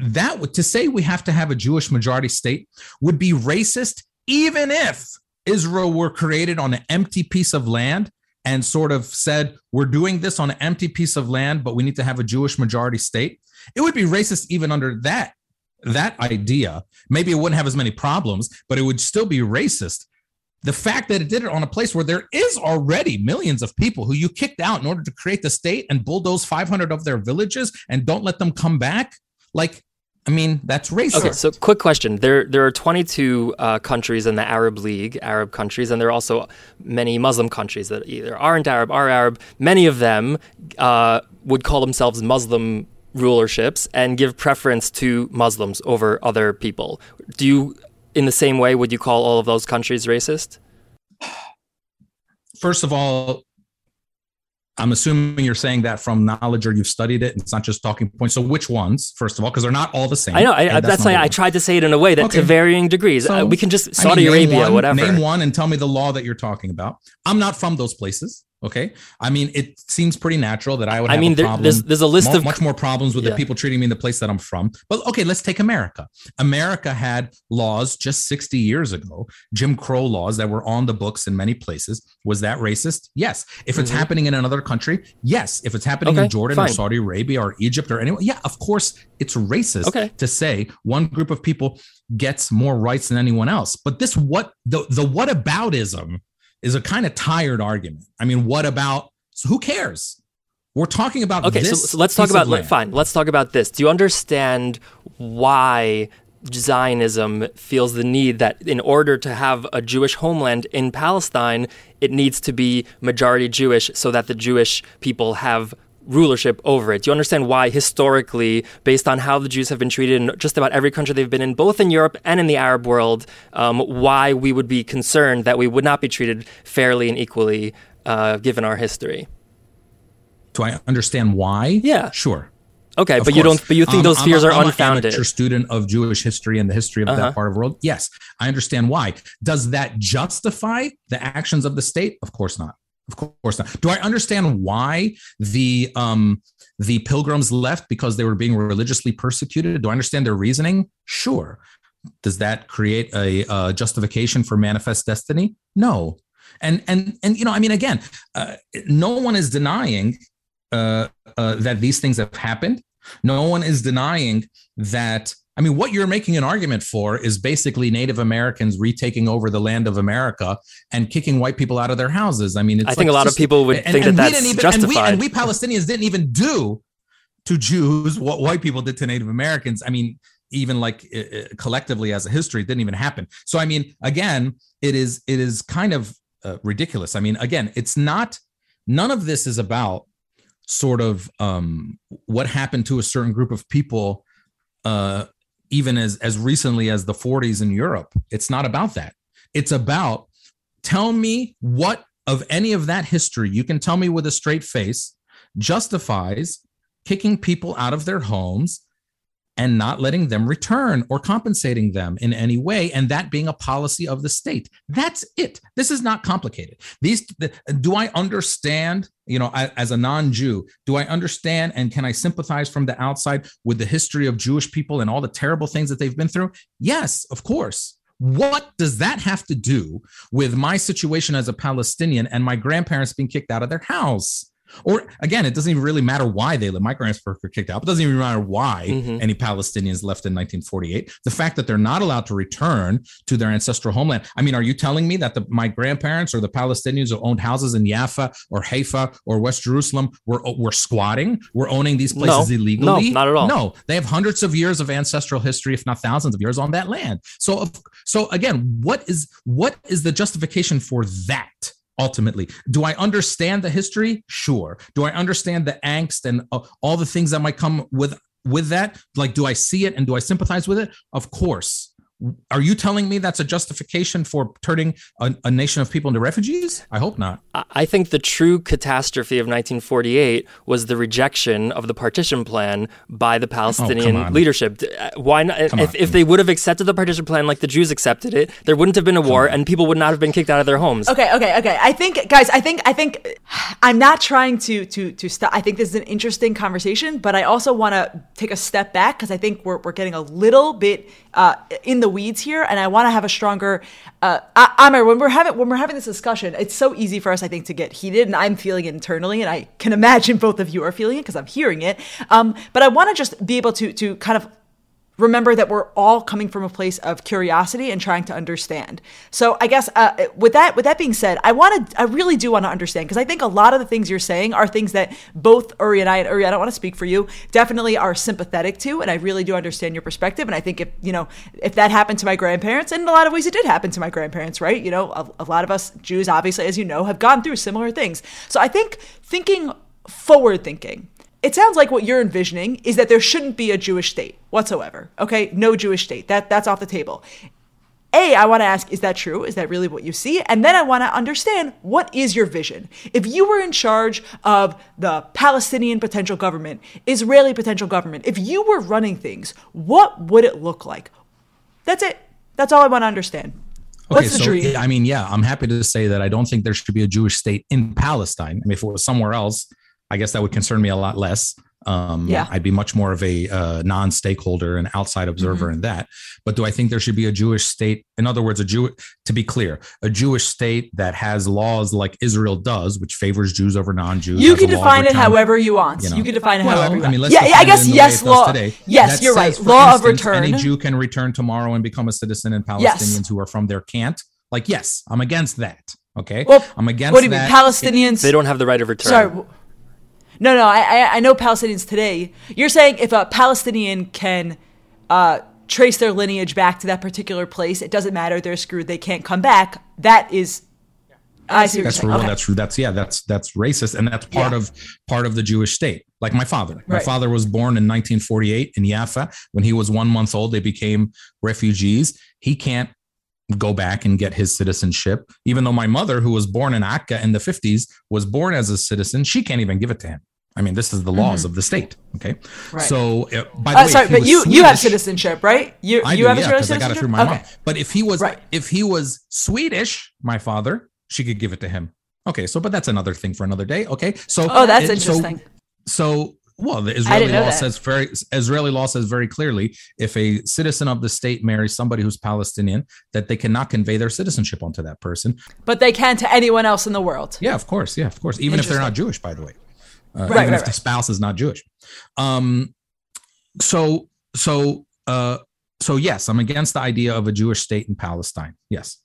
that would, to say we have to have a Jewish majority state would be racist, even if Israel were created on an empty piece of land and sort of said, we're doing this on an empty piece of land, but we need to have a Jewish majority state. It would be racist even under that that idea, maybe it wouldn't have as many problems, but it would still be racist. The fact that it did it on a place where there is already millions of people who you kicked out in order to create the state and bulldoze 500 of their villages and don't let them come back, like I mean, that's racist. Okay, so quick question: there there are 22 uh, countries in the Arab League, Arab countries, and there are also many Muslim countries that either aren't Arab, are Arab. Many of them uh, would call themselves Muslim rulerships and give preference to Muslims over other people. Do you, in the same way, would you call all of those countries racist? First of all, I'm assuming you're saying that from knowledge or you've studied it. It's not just talking points. So which ones, first of all, because they're not all the same. I know. I, that's, why I tried to say it in a way that okay. to varying degrees. So, uh, we can just Saudi I mean, Arabia, one, whatever. Name one and tell me the law that you're talking about. I'm not from those places. Okay, I mean, it seems pretty natural that I would. I mean, there, there's there's a list of much more problems with yeah. the people treating me in the place that I'm from. But okay, let's take America. America had laws just 60 years ago, Jim Crow laws that were on the books in many places. Was that racist? Yes. If it's mm-hmm. happening in another country, yes. If it's happening okay, in Jordan fine. or Saudi Arabia or Egypt or anywhere, yeah, of course, it's racist okay. to say one group of people gets more rights than anyone else. But this what the the whataboutism is a kind of tired argument. I mean, what about so who cares? We're talking about okay. so, so, let's talk about fine. Let's talk about this. Do you understand why Zionism feels the need that in order to have a Jewish homeland in Palestine, it needs to be majority Jewish so that the Jewish people have rulership over it. Do you understand why, historically, based on how the Jews have been treated in just about every country they've been in, both in Europe and in the Arab world, um, why we would be concerned that we would not be treated fairly and equally uh, given our history? Do I understand why? Yeah. Sure. Okay, of but course. you don't. But you think um, those fears I'm a, are I'm unfounded. Amateur student of Jewish history and the history of uh-huh. that part of the world. Yes, I understand why. Does that justify the actions of the state? Of course not. Of course not. Do I understand why the um, the pilgrims left because they were being religiously persecuted? Do I understand their reasoning? Sure. Does that create a, justification for manifest destiny? No. And and and you know, I mean, again, uh, no one is denying uh, uh, that these things have happened. No one is denying that I mean, what you're making an argument for is basically Native Americans retaking over the land of America and kicking white people out of their houses. I mean, I think a lot just, of people would and, think and that that's even, justified. And we, and we Palestinians didn't even do to Jews what white people did to Native Americans. I mean, even like uh, collectively as a history, it didn't even happen. So, I mean, again, it is it is kind of uh, ridiculous. I mean, again, it's not. None of this is about sort of um, what happened to a certain group of people uh, even as as recently as the 40s in Europe. It's not about that. It's about tell me what of any of that history you can tell me with a straight face justifies kicking people out of their homes and not letting them return or compensating them in any way and that being a policy of the state. That's it. This is not complicated. These do i understand you know as a non-jew do i understand and can i sympathize from the outside with the history of jewish people and all the terrible things that they've been through? Yes of course. What does that have to do with my situation as a palestinian and my grandparents being kicked out of their house or again, it doesn't even really matter why they live. My grandparents were kicked out. It doesn't even matter why mm-hmm. any Palestinians left in 1948. The fact that they're not allowed to return to their ancestral homeland. I mean, are you telling me that the, my grandparents or the Palestinians who owned houses in Jaffa or Haifa or West Jerusalem were were squatting, were owning these places no, illegally? No, not at all. No, they have hundreds of years of ancestral history, if not thousands of years, on that land. So, so again, what is what is the justification for that? Ultimately. Do I understand the history? Sure. Do I understand the angst and uh, all the things that might come with with that? Like do I see it and do I sympathize with it? Of course. Are you telling me that's a justification for turning a, a, nation of people into refugees? I hope not. I think the true catastrophe of 1948 was the rejection of the partition plan by the Palestinian oh, leadership. Uh, why not? If, if, they would have accepted the partition plan like the Jews accepted it, there wouldn't have been a war and people would not have been kicked out of their homes. Okay, okay, okay. I think, guys, I think, I think, I'm not trying to to to stop. I think this is an interesting conversation, but I also want to take a step back because I think we're we're getting a little bit uh, in the weeds here, and I want to have a stronger. Uh, Amer, when we're having when we're having this discussion, it's so easy for us, I think, to get heated, and I'm feeling it internally, and I can imagine both of you are feeling it because I'm hearing it. Um, but I want to just be able to to kind of remember that we're all coming from a place of curiosity and trying to understand. So I guess uh, with that with that being said, I want to I really do want to understand because I think a lot of the things you're saying are things that both Uri and I and Uri, I don't want to speak for you, definitely are sympathetic to, and I really do understand your perspective. And I think if you know if that happened to my grandparents, and in a lot of ways it did happen to my grandparents, right? You know, a, a lot of us Jews, obviously, as you know, have gone through similar things. So I think thinking forward thinking it sounds like what you're envisioning is that there shouldn't be a Jewish state whatsoever. Okay, no Jewish state. That that's off the table. A, I want to ask, is that true? Is that really what you see? And then I want to understand what is your vision? If you were in charge of the Palestinian potential government, Israeli potential government, if you were running things, what would it look like? That's it. That's all I want to understand. What's the dream? I mean, yeah, I'm happy to say that I don't think there should be a Jewish state in Palestine. I mean, if it was somewhere else, I guess that would concern me a lot less. Um, Yeah. I'd be much more of a uh, non-stakeholder and outside observer Mm-hmm. in that. But do I think there should be a Jewish state? In other words, a Jew. To be clear, a Jewish state that has laws like Israel does, which favors Jews over non-Jews. You can a law define it return- however you want. you You, can define it Well, however you want. I mean, let's yeah, yeah, I guess in the way yes, law. today. Yes, That you're says, right. for Law of return. Any Jew can return tomorrow and become a citizen, and Yes. Palestinians who are from there can't. Like, yes, I'm against that. Okay, Well, I'm against. what do you mean. Palestinians? They don't have the right of return. Sorry. No, no, I, I I know Palestinians today. You're saying if a Palestinian can uh, trace their lineage back to that particular place, it doesn't matter. They're screwed. They can't come back. That is. I see. That's real. Okay. That's that's yeah. That's that's racist, and that's part Yeah. of part of the Jewish state. Like my father. My Right. father was born in 1948 in Jaffa. When he was one month old, they became refugees. He can't go back and get his citizenship, even though my mother, who was born in Akka in the 50s, was born as a citizen. She can't even give it to him. I mean, this is the laws of the state. Okay, Mm-hmm. Right. so uh, by the Uh, way, sorry, but you you have citizenship, right? You I you do, have yeah, because I got it citizenship. through my okay. mom. But if he was, Right. if he was Swedish, my father, she could give it to him. Okay, so but that's another thing for another day. Okay, so Oh, that's it- so- interesting. So, well, the Israeli law that. says very Israeli law says very clearly if a citizen of the state marries somebody who's Palestinian, that they cannot convey their citizenship onto that person. but they can to anyone else in the world. Yeah, of course. Yeah, of course. Even if they're not Jewish, by the way. Uh, Right, even right, if the right. spouse is not Jewish. Um, so, so, uh, so yes, I'm against the idea of a Jewish state in Palestine. Yes.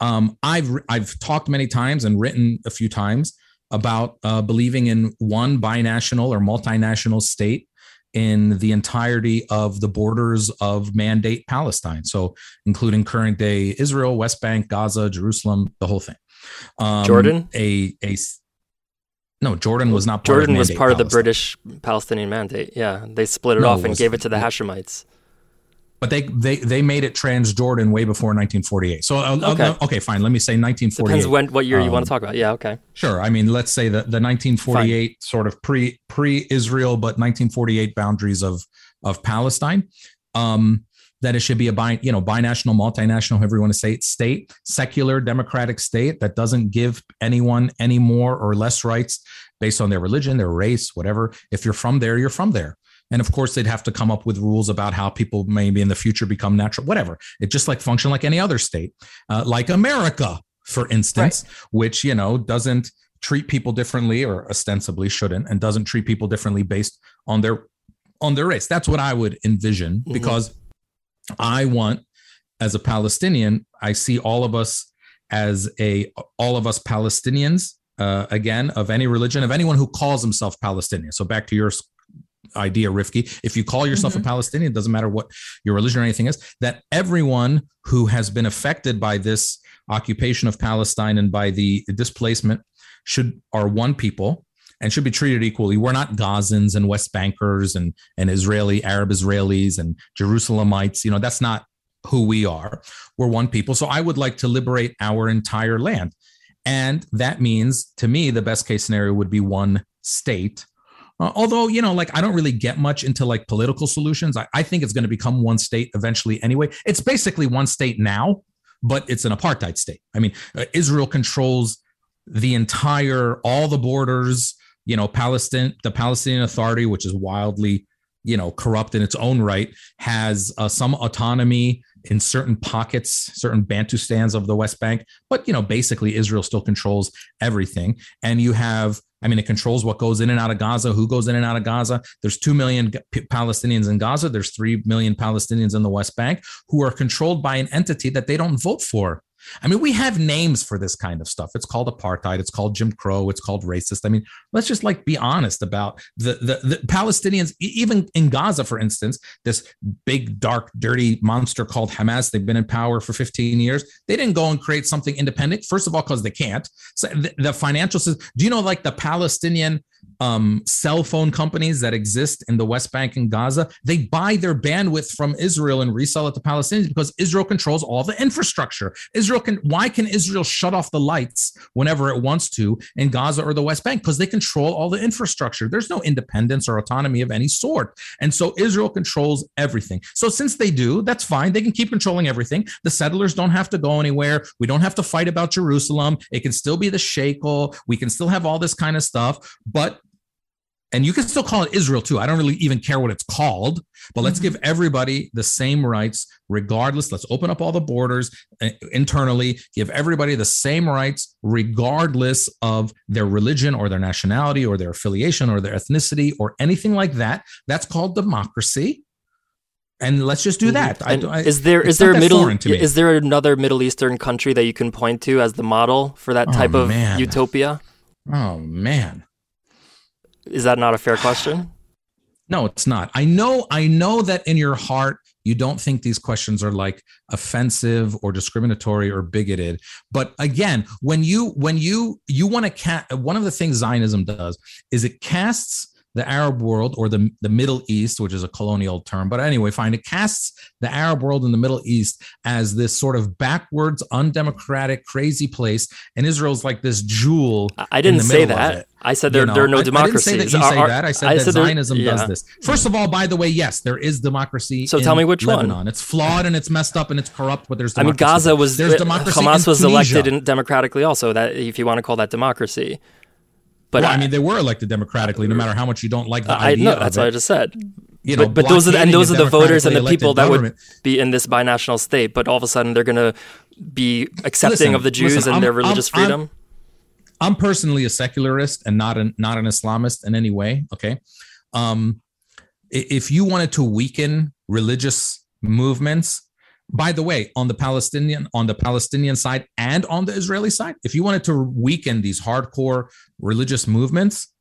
Um, I've I've talked many times and written a few times about uh, believing in one binational or multinational state in the entirety of the borders of mandate Palestine. So, including current day Israel, West Bank, Gaza, Jerusalem, the whole thing. Um, Jordan? a no, Jordan was not. Part Jordan of was part of the British Palestinian mandate. Yeah, they split it No, off and gave it to the Hashemites. But they they they made it Transjordan way before 1948. So uh, Okay. okay. okay, fine. Let me say 1948. Depends when what year you want Um, to talk about. Yeah, okay. Sure. I mean, let's say the, the 1948 sort of pre pre Israel, but 1948 boundaries of of Palestine. Um, that it should be a bi, you know, binational, multinational, however you want to say it, state, secular, democratic state that doesn't give anyone any more or less rights based on their religion, their race, whatever. If you're from there, you're from there. And of course, they'd have to come up with rules about how people maybe in the future become natural, whatever. It just like function like any other state, uh, like America, for instance, which you know doesn't treat people differently or ostensibly shouldn't, and doesn't treat people differently based on their on their race. That's what I would envision Mhm. because I want, as a Palestinian, I see all of us as a all of us Palestinians uh, again of any religion of anyone who calls himself Palestinian. So back to your idea, Rivki, if you call yourself a mm-hmm. Palestinian, it doesn't matter what your religion or anything is, that everyone who has been affected by this occupation of Palestine and by the displacement should are one people and should be treated equally. We're not Gazans and West Bankers and and Israeli Arab Israelis and Jerusalemites. You know, that's not who we are. We're one people. So I would like to liberate our entire land. And that means to me the best case scenario would be one state. Uh, although, you know, like I don't really get much into like political solutions. I, I think it's going to become one state eventually anyway. It's basically one state now, but it's an apartheid state. I mean, uh, Israel controls the entire, all the borders, you know, Palestine, the Palestinian Authority, which is wildly, you know, corrupt in its own right, has uh, some autonomy in certain pockets, certain Bantustans of the West Bank. But, you know, basically Israel still controls everything. And you have, I mean, it controls what goes in and out of Gaza, who goes in and out of Gaza. There's 2 million Palestinians in Gaza. There's 3 million Palestinians in the West Bank who are controlled by an entity that they don't vote for. I mean, we have names for this kind of stuff. It's called apartheid. It's called Jim Crow. It's called racist. I mean, let's just like be honest about the the, the Palestinians. Even in Gaza, for instance, this big, dark, dirty monster called Hamas. They've been in power for 15 years. They didn't go and create something independent. First of all, because they can't. So the, the financial system. Do you know, like the Palestinian um, cell phone companies that exist in the West Bank and Gaza, they buy their bandwidth from Israel and resell it to Palestinians because Israel controls all the infrastructure. Israel can. Why can Israel shut off the lights whenever it wants to in Gaza or the West Bank? Because they control all the infrastructure. There's no independence or autonomy of any sort, and so Israel controls everything. So since they do, that's fine. They can keep controlling everything. The settlers don't have to go anywhere. We don't have to fight about Jerusalem. It can still be the shekel. We can still have all this kind of stuff, but and you can still call it Israel too. I don't really even care what it's called, but let's mm-hmm. give everybody the same rights, regardless. Let's open up all the borders uh, internally, give everybody the same rights, regardless of their religion or their nationality or their affiliation or their ethnicity or anything like that. That's called democracy. And let's just do mm-hmm. that. I, I, is there is there a middle is there another Middle Eastern country that you can point to as the model for that oh, type oh, of utopia? Oh man. Is that not a fair question? No, it's not. I know I know that in your heart you don't think these questions are like offensive or discriminatory or bigoted but again when you when you you want to cat one of the things zionism does is it casts the Arab world or the, the Middle East, which is a colonial term. But anyway, fine. It casts the Arab world and the Middle East as this sort of backwards, undemocratic, crazy place. And Israel's like this jewel. I didn't say that. I said there, you know, there are no democracies. I, I didn't say that you say that. I said I that said Zionism yeah. does this. First of all, by the way, yes, there is democracy. So tell me which Lebanon. one. It's flawed and it's messed up and it's corrupt, but there's I mean, Gaza was there's democracy Hamas was elected democratically also. That if you want to call that democracy. But well, I, I, mean, they were elected democratically, no matter how much you don't like the I, idea. No, that's what I just said. You know, but, but those are the, and those are the voters and the people that government. would be in this binational state. But all of a sudden, they're going to be accepting listen, of the Jews listen, and I'm, their religious I'm, freedom. I'm, I'm, personally a secularist and not an not an Islamist in any way. Okay, um, if you wanted to weaken religious movements, by the way, on the Palestinian on the Palestinian side and on the Israeli side, if you wanted to weaken these hardcore religious movements,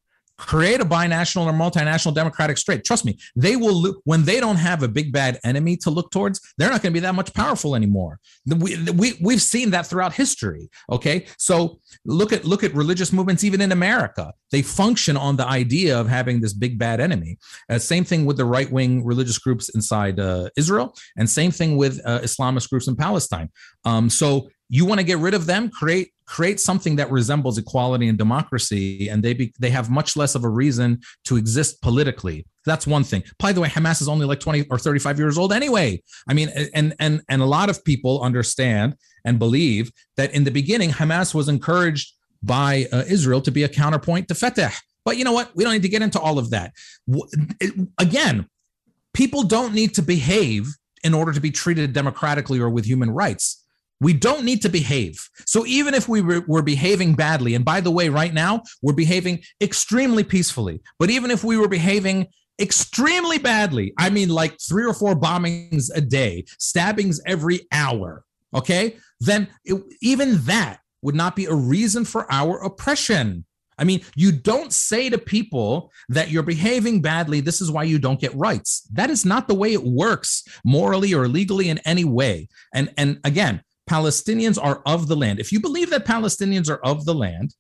create a binational or multinational democratic state. Trust me, they will look when they don't have a big bad enemy to look towards. They're not going to be that much powerful anymore. We, we we've seen that throughout history. Okay, so look at look at religious movements even in America. They function on the idea of having this big bad enemy. Uh, same thing with the right wing religious groups inside uh, Israel, and same thing with uh, Islamist groups in Palestine. Um, so you want to get rid of them create create something that resembles equality and democracy and they be, they have much less of a reason to exist politically. That's one thing. By the way hamas is only like 20 or 35 years old anyway. I mean and and and a lot of people understand and believe that in the beginning hamas was encouraged by uh, israel to be a counterpoint to fatah. But you know what? We don't need to get into all of that. Again people don't need to behave in order to be treated democratically or with human rights we don't need to behave. So even if we were, were, behaving badly, and by the way, right now we're behaving extremely peacefully, but even if we were behaving extremely badly, I mean like three or four bombings a day, stabbings every hour, okay, then it, even that would not be a reason for our oppression. I mean, you don't say to people that you're behaving badly, this is why you don't get rights. That is not the way it works morally or legally in any way. And and again, Palestinians are of the land. If you believe that Palestinians are of the land,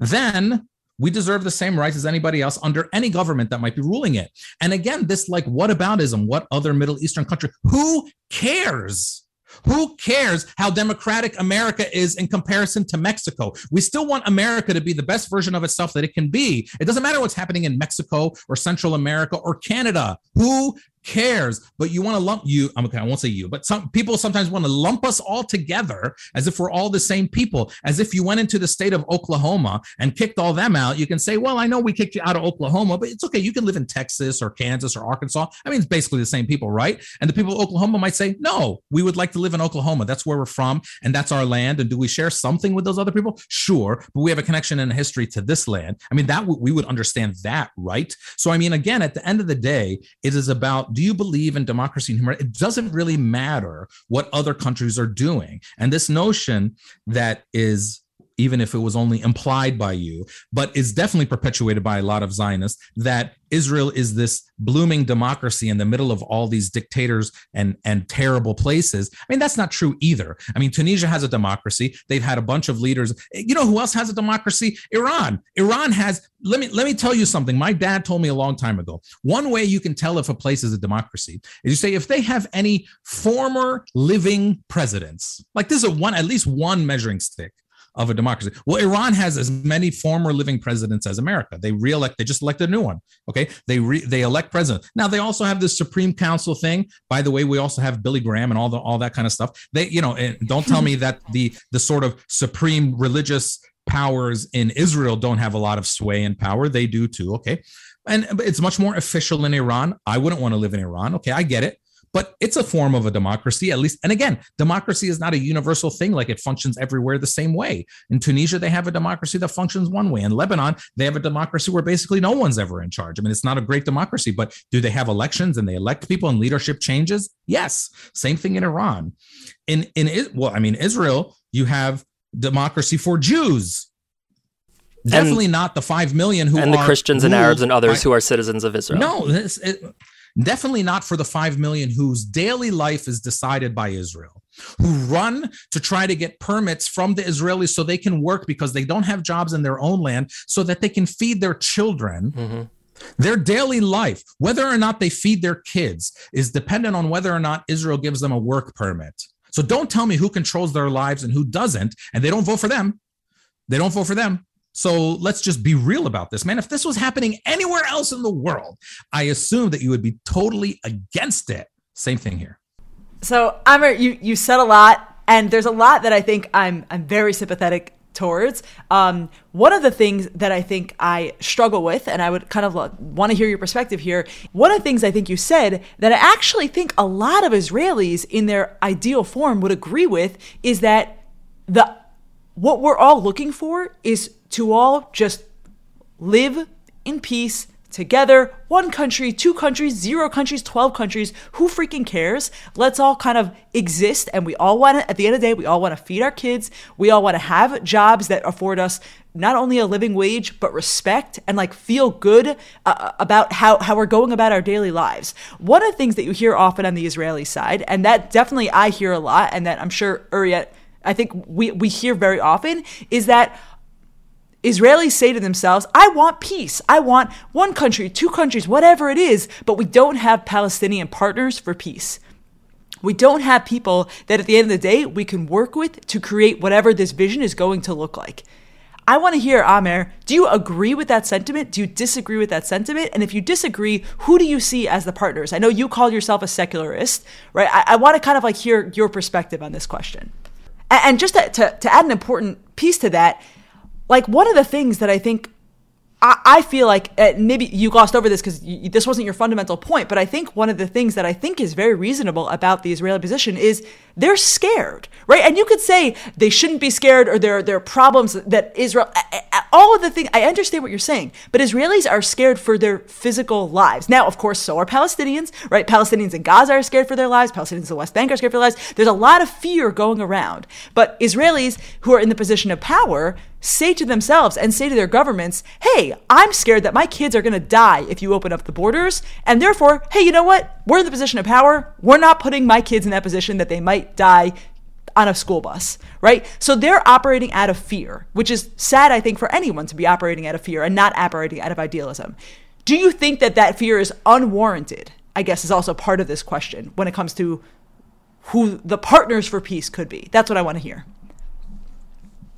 then we deserve the same rights as anybody else under any government that might be ruling it. And again, this like what whataboutism, what other Middle Eastern country? Who cares? Who cares how democratic America is in comparison to Mexico? We still want America to be the best version of itself that it can be. It doesn't matter what's happening in Mexico or Central America or Canada. Who cares but you want to lump you i'm okay i won't say you but some people sometimes want to lump us all together as if we're all the same people as if you went into the state of oklahoma and kicked all them out. You can say well i know we kicked you out of oklahoma but it's okay you can live in texas or kansas or arkansas. I mean it's basically the same people right? And the people of oklahoma might say no we would like to live in oklahoma. That's where we're from and that's our land and do we share something with those other people? Sure but we have a connection and a history to this land. I mean that we would understand that right? So i mean again at the end of the day it is about do you believe in democracy and human rights? It doesn't really matter what other countries are doing. And this notion that is even if it was only implied by you, but it's definitely perpetuated by a lot of Zionists that Israel is this blooming democracy in the middle of all these dictators and and terrible places. I mean, that's not true either. I mean, Tunisia has a democracy. They've had a bunch of leaders. You know who else has a democracy? Iran. Iran has. Let me let me tell you something. My dad told me a long time ago. One way you can tell if a place is a democracy is you say if they have any former living presidents. Like this is a one at least one measuring stick of a democracy. Well, Iran has as many former living presidents as America. They reelect, they just elected a new one. Okay. They re, they elect president. Now they also have this Supreme Council thing. By the way, we also have Billy Graham and all the all that kind of stuff. They, you know, don't tell me that the the sort of supreme religious powers in Israel don't have a lot of sway and power. They do too. Okay. And it's much more official in Iran. I wouldn't want to live in Iran. Okay, I get it but it's a form of a democracy, at least. And again, democracy is not a universal thing, like it functions everywhere the same way. In Tunisia, they have a democracy that functions one way. In Lebanon, they have a democracy where basically no one's ever in charge. I mean, it's not a great democracy, but do they have elections and they elect people and leadership changes? Yes. Same thing in Iran. In in well, I mean, Israel, you have democracy for Jews. Definitely and, not the five million who and the Christians and Arabs and others by, who are citizens of Israel. No, this, it, Definitely not for the 5 million whose daily life is decided by Israel, who run to try to get permits from the Israelis so they can work because they don't have jobs in their own land so that they can feed their children. Mm-hmm. Their daily life, whether or not they feed their kids, is dependent on whether or not Israel gives them a work permit. So don't tell me who controls their lives and who doesn't, and they don't vote for them. They don't vote for them. So let's just be real about this, man. If this was happening anywhere else in the world, I assume that you would be totally against it. Same thing here. So, Amer, you you said a lot, and there's a lot that I think I'm I'm very sympathetic towards. Um, one of the things that I think I struggle with, and I would kind of want to hear your perspective here. One of the things I think you said that I actually think a lot of Israelis in their ideal form would agree with is that the what we're all looking for is to all just live in peace together. One country, two countries, zero countries, 12 countries. Who freaking cares? Let's all kind of exist. And we all want to, at the end of the day, we all want to feed our kids. We all want to have jobs that afford us not only a living wage, but respect and like feel good uh, about how, how we're going about our daily lives. One of the things that you hear often on the Israeli side, and that definitely I hear a lot, and that I'm sure Uriet, I think we, we hear very often, is that Israelis say to themselves, I want peace. I want one country, two countries, whatever it is, but we don't have Palestinian partners for peace. We don't have people that at the end of the day we can work with to create whatever this vision is going to look like. I want to hear, Amer, do you agree with that sentiment? Do you disagree with that sentiment? And if you disagree, who do you see as the partners? I know you call yourself a secularist, right? I, I want to kind of like hear your perspective on this question. And, and just to, to, to add an important piece to that, like one of the things that I think I, I feel like uh, maybe you glossed over this because this wasn't your fundamental point, but I think one of the things that I think is very reasonable about the Israeli position is they're scared, right? And you could say they shouldn't be scared or there, there are problems that Israel, all of the things, I understand what you're saying, but Israelis are scared for their physical lives. Now, of course, so are Palestinians, right? Palestinians in Gaza are scared for their lives. Palestinians in the West Bank are scared for their lives. There's a lot of fear going around. But Israelis who are in the position of power say to themselves and say to their governments, hey, I'm scared that my kids are going to die if you open up the borders. And therefore, hey, you know what? We're in the position of power. We're not putting my kids in that position that they might die on a school bus, right? So they're operating out of fear, which is sad, I think, for anyone to be operating out of fear and not operating out of idealism. Do you think that that fear is unwarranted? I guess is also part of this question when it comes to who the partners for peace could be. That's what I want to hear.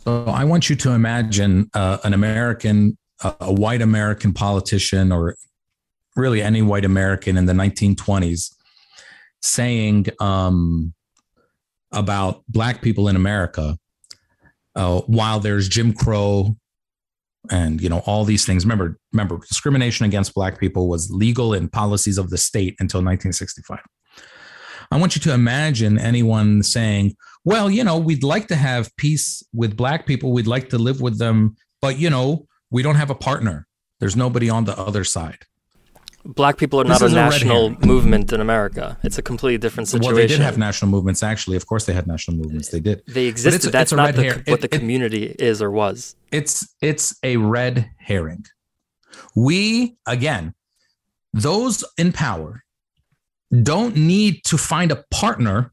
So I want you to imagine uh, an American, uh, a white American politician, or really any white American in the 1920s saying um, about Black people in America, uh, while there's Jim Crow and you know all these things. Remember, remember, discrimination against Black people was legal in policies of the state until 1965. I want you to imagine anyone saying, well, you know, we'd like to have peace with Black people, we'd like to live with them, but, you know, we don't have a partner. There's nobody on the other side. Black people are This not a is a national movement in America. It's a completely different situation. Well, they did have national movements. Actually, of course, they had national movements. They did. They existed. it's That's it's not the, what It- the it- community is or was. it's it's a red herring. We again, those in power don't need to find a partner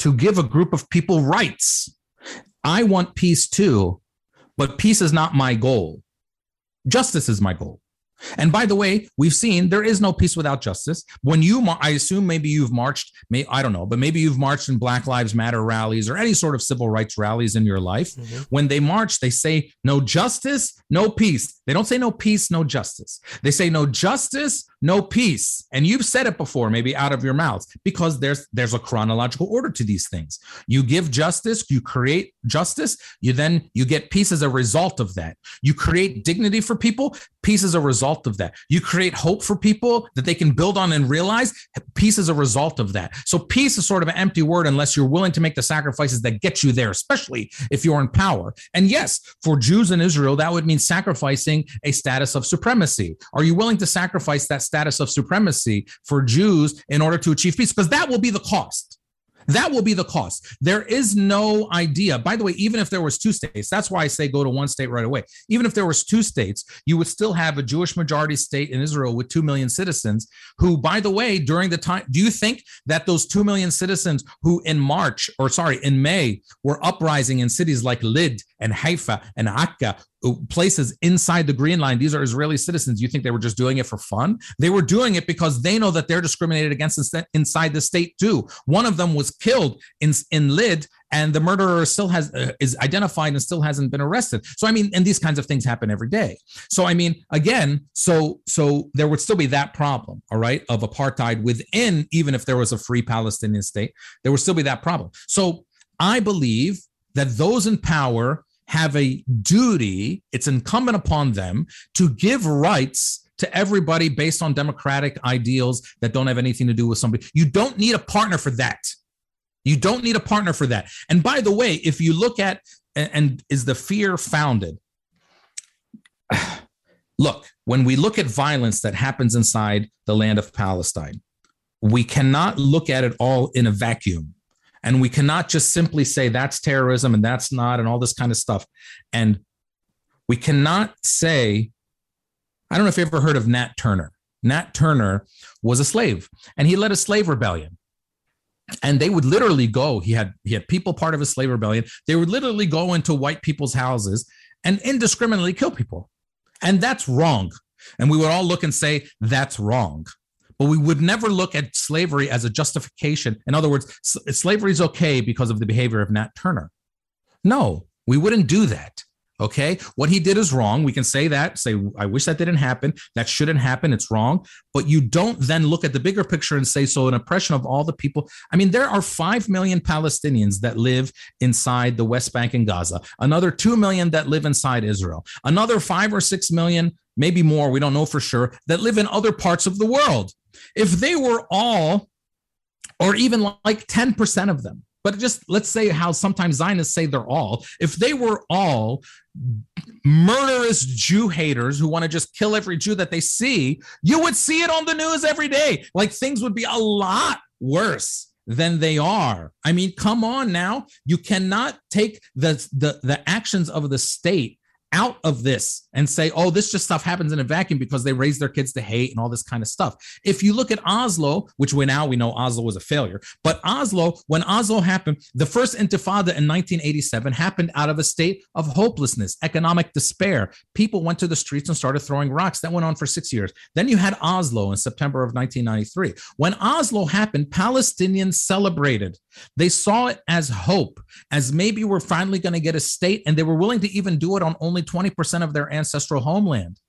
to give a group of people rights. I want peace too, but peace is not my goal. Justice is my goal. And by the way, we've seen there is no peace without justice. When you, I assume maybe you've marched, may I don't know, but maybe you've marched in Black Lives Matter rallies or any sort of civil rights rallies in your life. Mm-hmm. When they march, they say no justice, no peace. They don't say no peace, no justice. They say no justice, no peace. And you've said it before, maybe out of your mouths, because there's there's a chronological order to these things. You give justice, you create justice, you then you get peace as a result of that. You create dignity for people, peace as a result of that. You create hope for people that they can build on and realize, peace is a result of that. So peace is sort of an empty word unless you're willing to make the sacrifices that get you there, especially if you're in power. And yes, for Jews in Israel, that would mean sacrificing a status of supremacy. Are you willing to sacrifice that status of supremacy for Jews in order to achieve peace? Because that will be the cost. That will be the cost. There is no idea. By the way, even if there was two states, that's why I say go to one state right away. Even if there was two states, you would still have a Jewish majority state in Israel with 2 million citizens who by the way, during the time do you think that those 2 million citizens who in March or sorry, in May were uprising in cities like Lid and Haifa and Akka places inside the green line. These are israeli citizens. You think they were just doing it for fun? They were doing it because they know that they're discriminated against inside the state too. One of them was killed in in lid and the murderer still has uh, is identified and still hasn't been arrested. So i mean and these kinds of things happen every day. So i mean again so so there would still be that problem all right of apartheid within even if there was a free palestinian state there would still be that problem. So i believe that those in power have a duty, it's incumbent upon them to give rights to everybody based on democratic ideals that don't have anything to do with somebody. You don't need a partner for that. You don't need a partner for that. And by the way, if you look at and, is the fear founded? Look, when we look at violence that happens inside the land of Palestine, we cannot look at it all in a vacuum. And we cannot just simply say that's terrorism and that's not, and all this kind of stuff. And we cannot say, I don't know if you ever heard of Nat Turner. Nat Turner was a slave and he led a slave rebellion. And they would literally go, he had he had people part of his slave rebellion. They would literally go into white people's houses and indiscriminately kill people. And that's wrong. And we would all look and say, that's wrong but we would never look at slavery as a justification. In other words, slavery is okay because of the behavior of Nat Turner. No, we wouldn't do that. Okay. What he did is wrong. We can say that, say, I wish that didn't happen. That shouldn't happen. It's wrong. But you don't then look at the bigger picture and say, so an oppression of all the people. I mean, there are 5 million Palestinians that live inside the West Bank and Gaza, another 2 million that live inside Israel, another 5 or 6 million, maybe more, we don't know for sure, that live in other parts of the world. If they were all, or even like 10% of them, but just let's say how sometimes Zionists say they're all, if they were all murderous Jew haters who want to just kill every Jew that they see, you would see it on the news every day. Like things would be a lot worse than they are. I mean, come on now. You cannot take the the, the actions of the state out of this and say, oh, this just stuff happens in a vacuum because they raise their kids to hate and all this kind of stuff. If you look at Oslo, which we now we know Oslo was a failure, but Oslo, when Oslo happened, the first intifada in 1987 happened out of a state of hopelessness, economic despair. People went to the streets and started throwing rocks. That went on for six years. Then you had Oslo in September of 1993. When Oslo happened, Palestinians celebrated. They saw it as hope, as maybe we're finally going to get a state, and they were willing to even do it on only 20% of their ancestral homeland.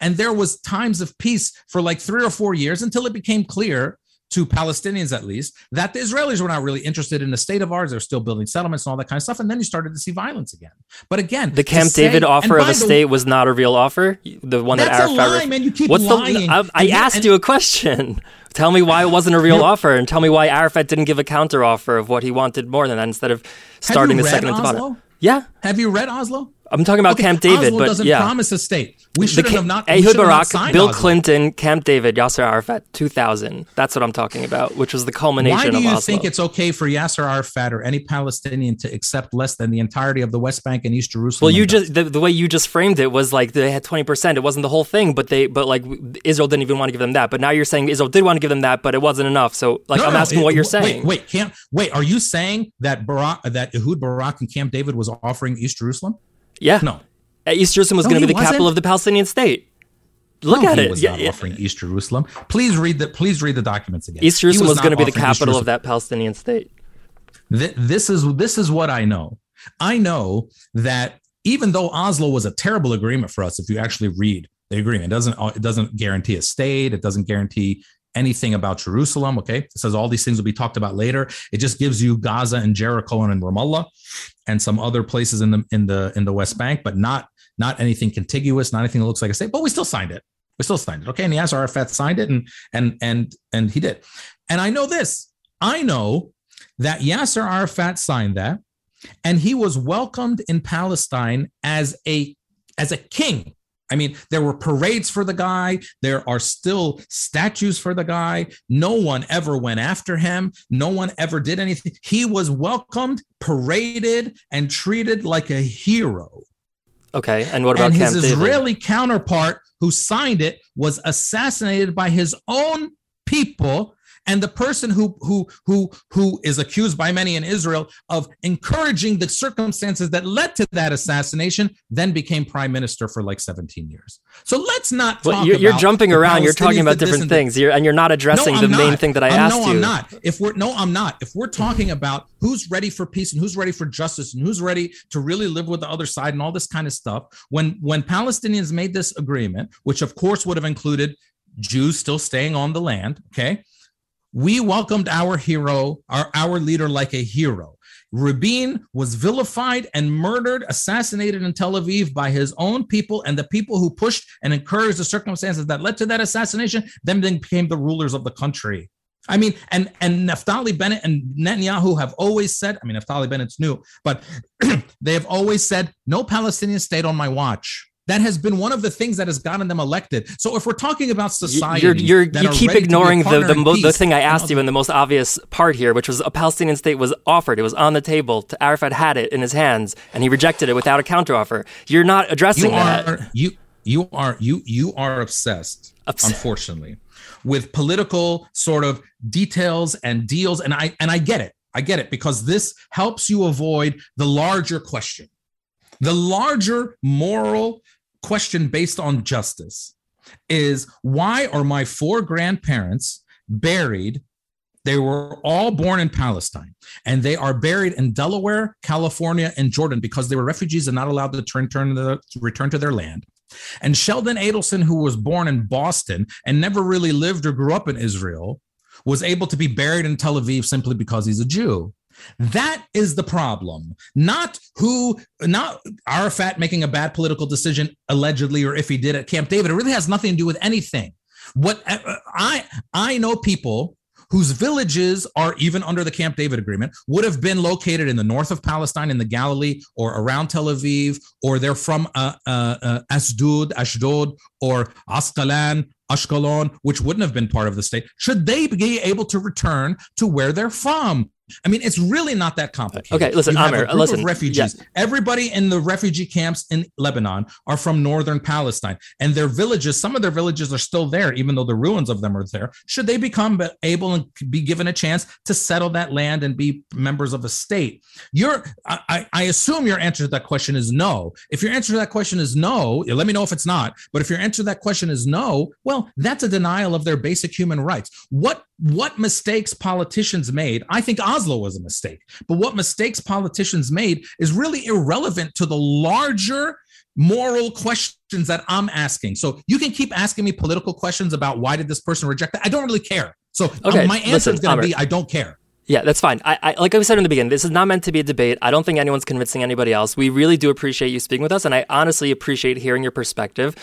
And there was times of peace for like 3 or 4 years until it became clear to Palestinians at least that the Israelis were not really interested in the state of ours. They're still building settlements and all that kind of stuff. And then you started to see violence again. But again, the Camp say, David offer of a state was not a real offer. The one that that's Arafat. a lie, man. You keep What's lying. The, I, I asked and, you a question. Tell me why it wasn't a real offer, and tell me why Arafat didn't give a counter offer of what he wanted more than that instead of starting the second Oslo? Yeah. Have you read Oslo? I'm talking about Okay, Camp David, Oslo but doesn't yeah. promise a state. We should have not. Ehud Barak, Bill Oslo. Clinton, Camp David, Yasser Arafat, 2000. That's what I'm talking about, which was the culmination Why do of you think it's okay for Yasser Arafat or any Palestinian to accept less than the entirety of the West Bank and East Jerusalem? well, you just the, the way you just framed it was like they had 20%. It wasn't the whole thing, but they but like Israel didn't even want to give them that. But now you're saying Israel did want to give them that, but it wasn't enough. So like No, I'm no, asking it- what you're saying. wait. Wait, Camp. Wait, are you saying that Barak, that Ehud Barak and Camp David was offering East Jerusalem? Yeah. No. Uh, East Jerusalem was No, going to be the capital wasn't. of the Palestinian state. Look No, at he it. Was Yeah, not yeah. offering East Jerusalem. Please read the. Please read the documents again. East Jerusalem was not going to be the capital of that Palestinian state. Th- this is this is what I know. I know that even though Oslo was a terrible agreement for us, if you actually read the agreement, it doesn't it doesn't guarantee a state. It doesn't guarantee anything about Jerusalem. Okay, it says all these things will be talked about later. It just gives you Gaza and Jericho and Ramallah and some other places in the in the in the West Bank, but not not anything contiguous, not anything that looks like a state. But we still signed it. We still signed it. Okay, and Yasser Arafat signed it, and and and and he did. And I know this. I know that Yasser Arafat signed that, and he was welcomed in Palestine as a as a king. I mean, there were parades for the guy. There are still statues for the guy. No one ever went after him. No one ever did anything. He was welcomed, paraded, and treated like a hero. Okay, and what about And his? Israeli counterpart, who signed it, was assassinated by his own people. And the person who who who who is accused by many in Israel of encouraging the circumstances that led to that assassination, then became prime minister for like 17 years. So let's not. Well, you're, you're jumping around. You're talking about different things, you're, and you're not addressing No, the I'm main thing that I Um, asked no, you. I'm not. If we're no, I'm not. If we're talking about who's ready for peace and who's ready for justice and who's ready to really live with the other side and all this kind of stuff, when when Palestinians made this agreement, which of course would have included Jews still staying on the land, okay, we welcomed our hero, our our leader, like a hero. Rabin was vilified and murdered, assassinated in Tel Aviv by his own people, and the people who pushed and encouraged the circumstances that led to that assassination then they became the rulers of the country. I mean, and and Naftali Bennett and Netanyahu have always said, I mean, Naftali Bennett's new, but they have always said, no Palestinian state on my watch. That has been one of the things that has gotten them elected. So if we're talking about society, You're, you're, you keep ready to be a ignoring the the, mo- the thing I asked you in the most obvious part here, which was a Palestinian state was offered. It was on the table. Arafat had it in his hands, and he rejected it without a counteroffer. You're not addressing you that. you you are you you are obsessed, Obs- unfortunately with political sort of details and deals and i and i get it i get it because this helps you avoid the larger question the larger moral question based on justice is why are my four grandparents buried they were all born in Palestine and they are buried in Delaware, California, and Jordan because they were refugees and not allowed to turn, turn return to their land. And Sheldon Adelson, who was born in Boston and never really lived or grew up in Israel, was able to be buried in Tel Aviv simply because he's a Jew. That is the problem. Not who, not Arafat making a bad political decision allegedly, or if he did at Camp David. It really has nothing to do with anything. What I I know people whose villages are even under the Camp David agreement would have been located in the north of Palestine, in the Galilee, or around Tel Aviv, or they're from uh, uh, uh, Asdod, Ashdod, or Asqalan, Ashkelon, which wouldn't have been part of the state. Should they be able to return to where they're from? I mean, it's really not that complicated. Okay, listen, You have a group listen, of refugees. Everybody in the refugee camps in Lebanon are from northern Palestine, and their villages, some of their villages are still there, even though the ruins of them are there. Should they become able and be given a chance to settle that land and be members of a state? Your, I, I assume your answer to that question is no. If your answer to that question is no, let me know if it's not. But if your answer to that question is no, well, that's a denial of their basic human rights. What what mistakes politicians made? I think Oslo was a mistake, but what mistakes politicians made is really irrelevant to the larger moral questions that I'm asking. So you can keep asking me political questions about why did this person reject that? I don't really care. So um, my answer listen, is going to be I don't care. Yeah, that's fine. I, I like I said in the beginning, this is not meant to be a debate. I don't think anyone's convincing anybody else. We really do appreciate you speaking with us, and I honestly appreciate hearing your perspective.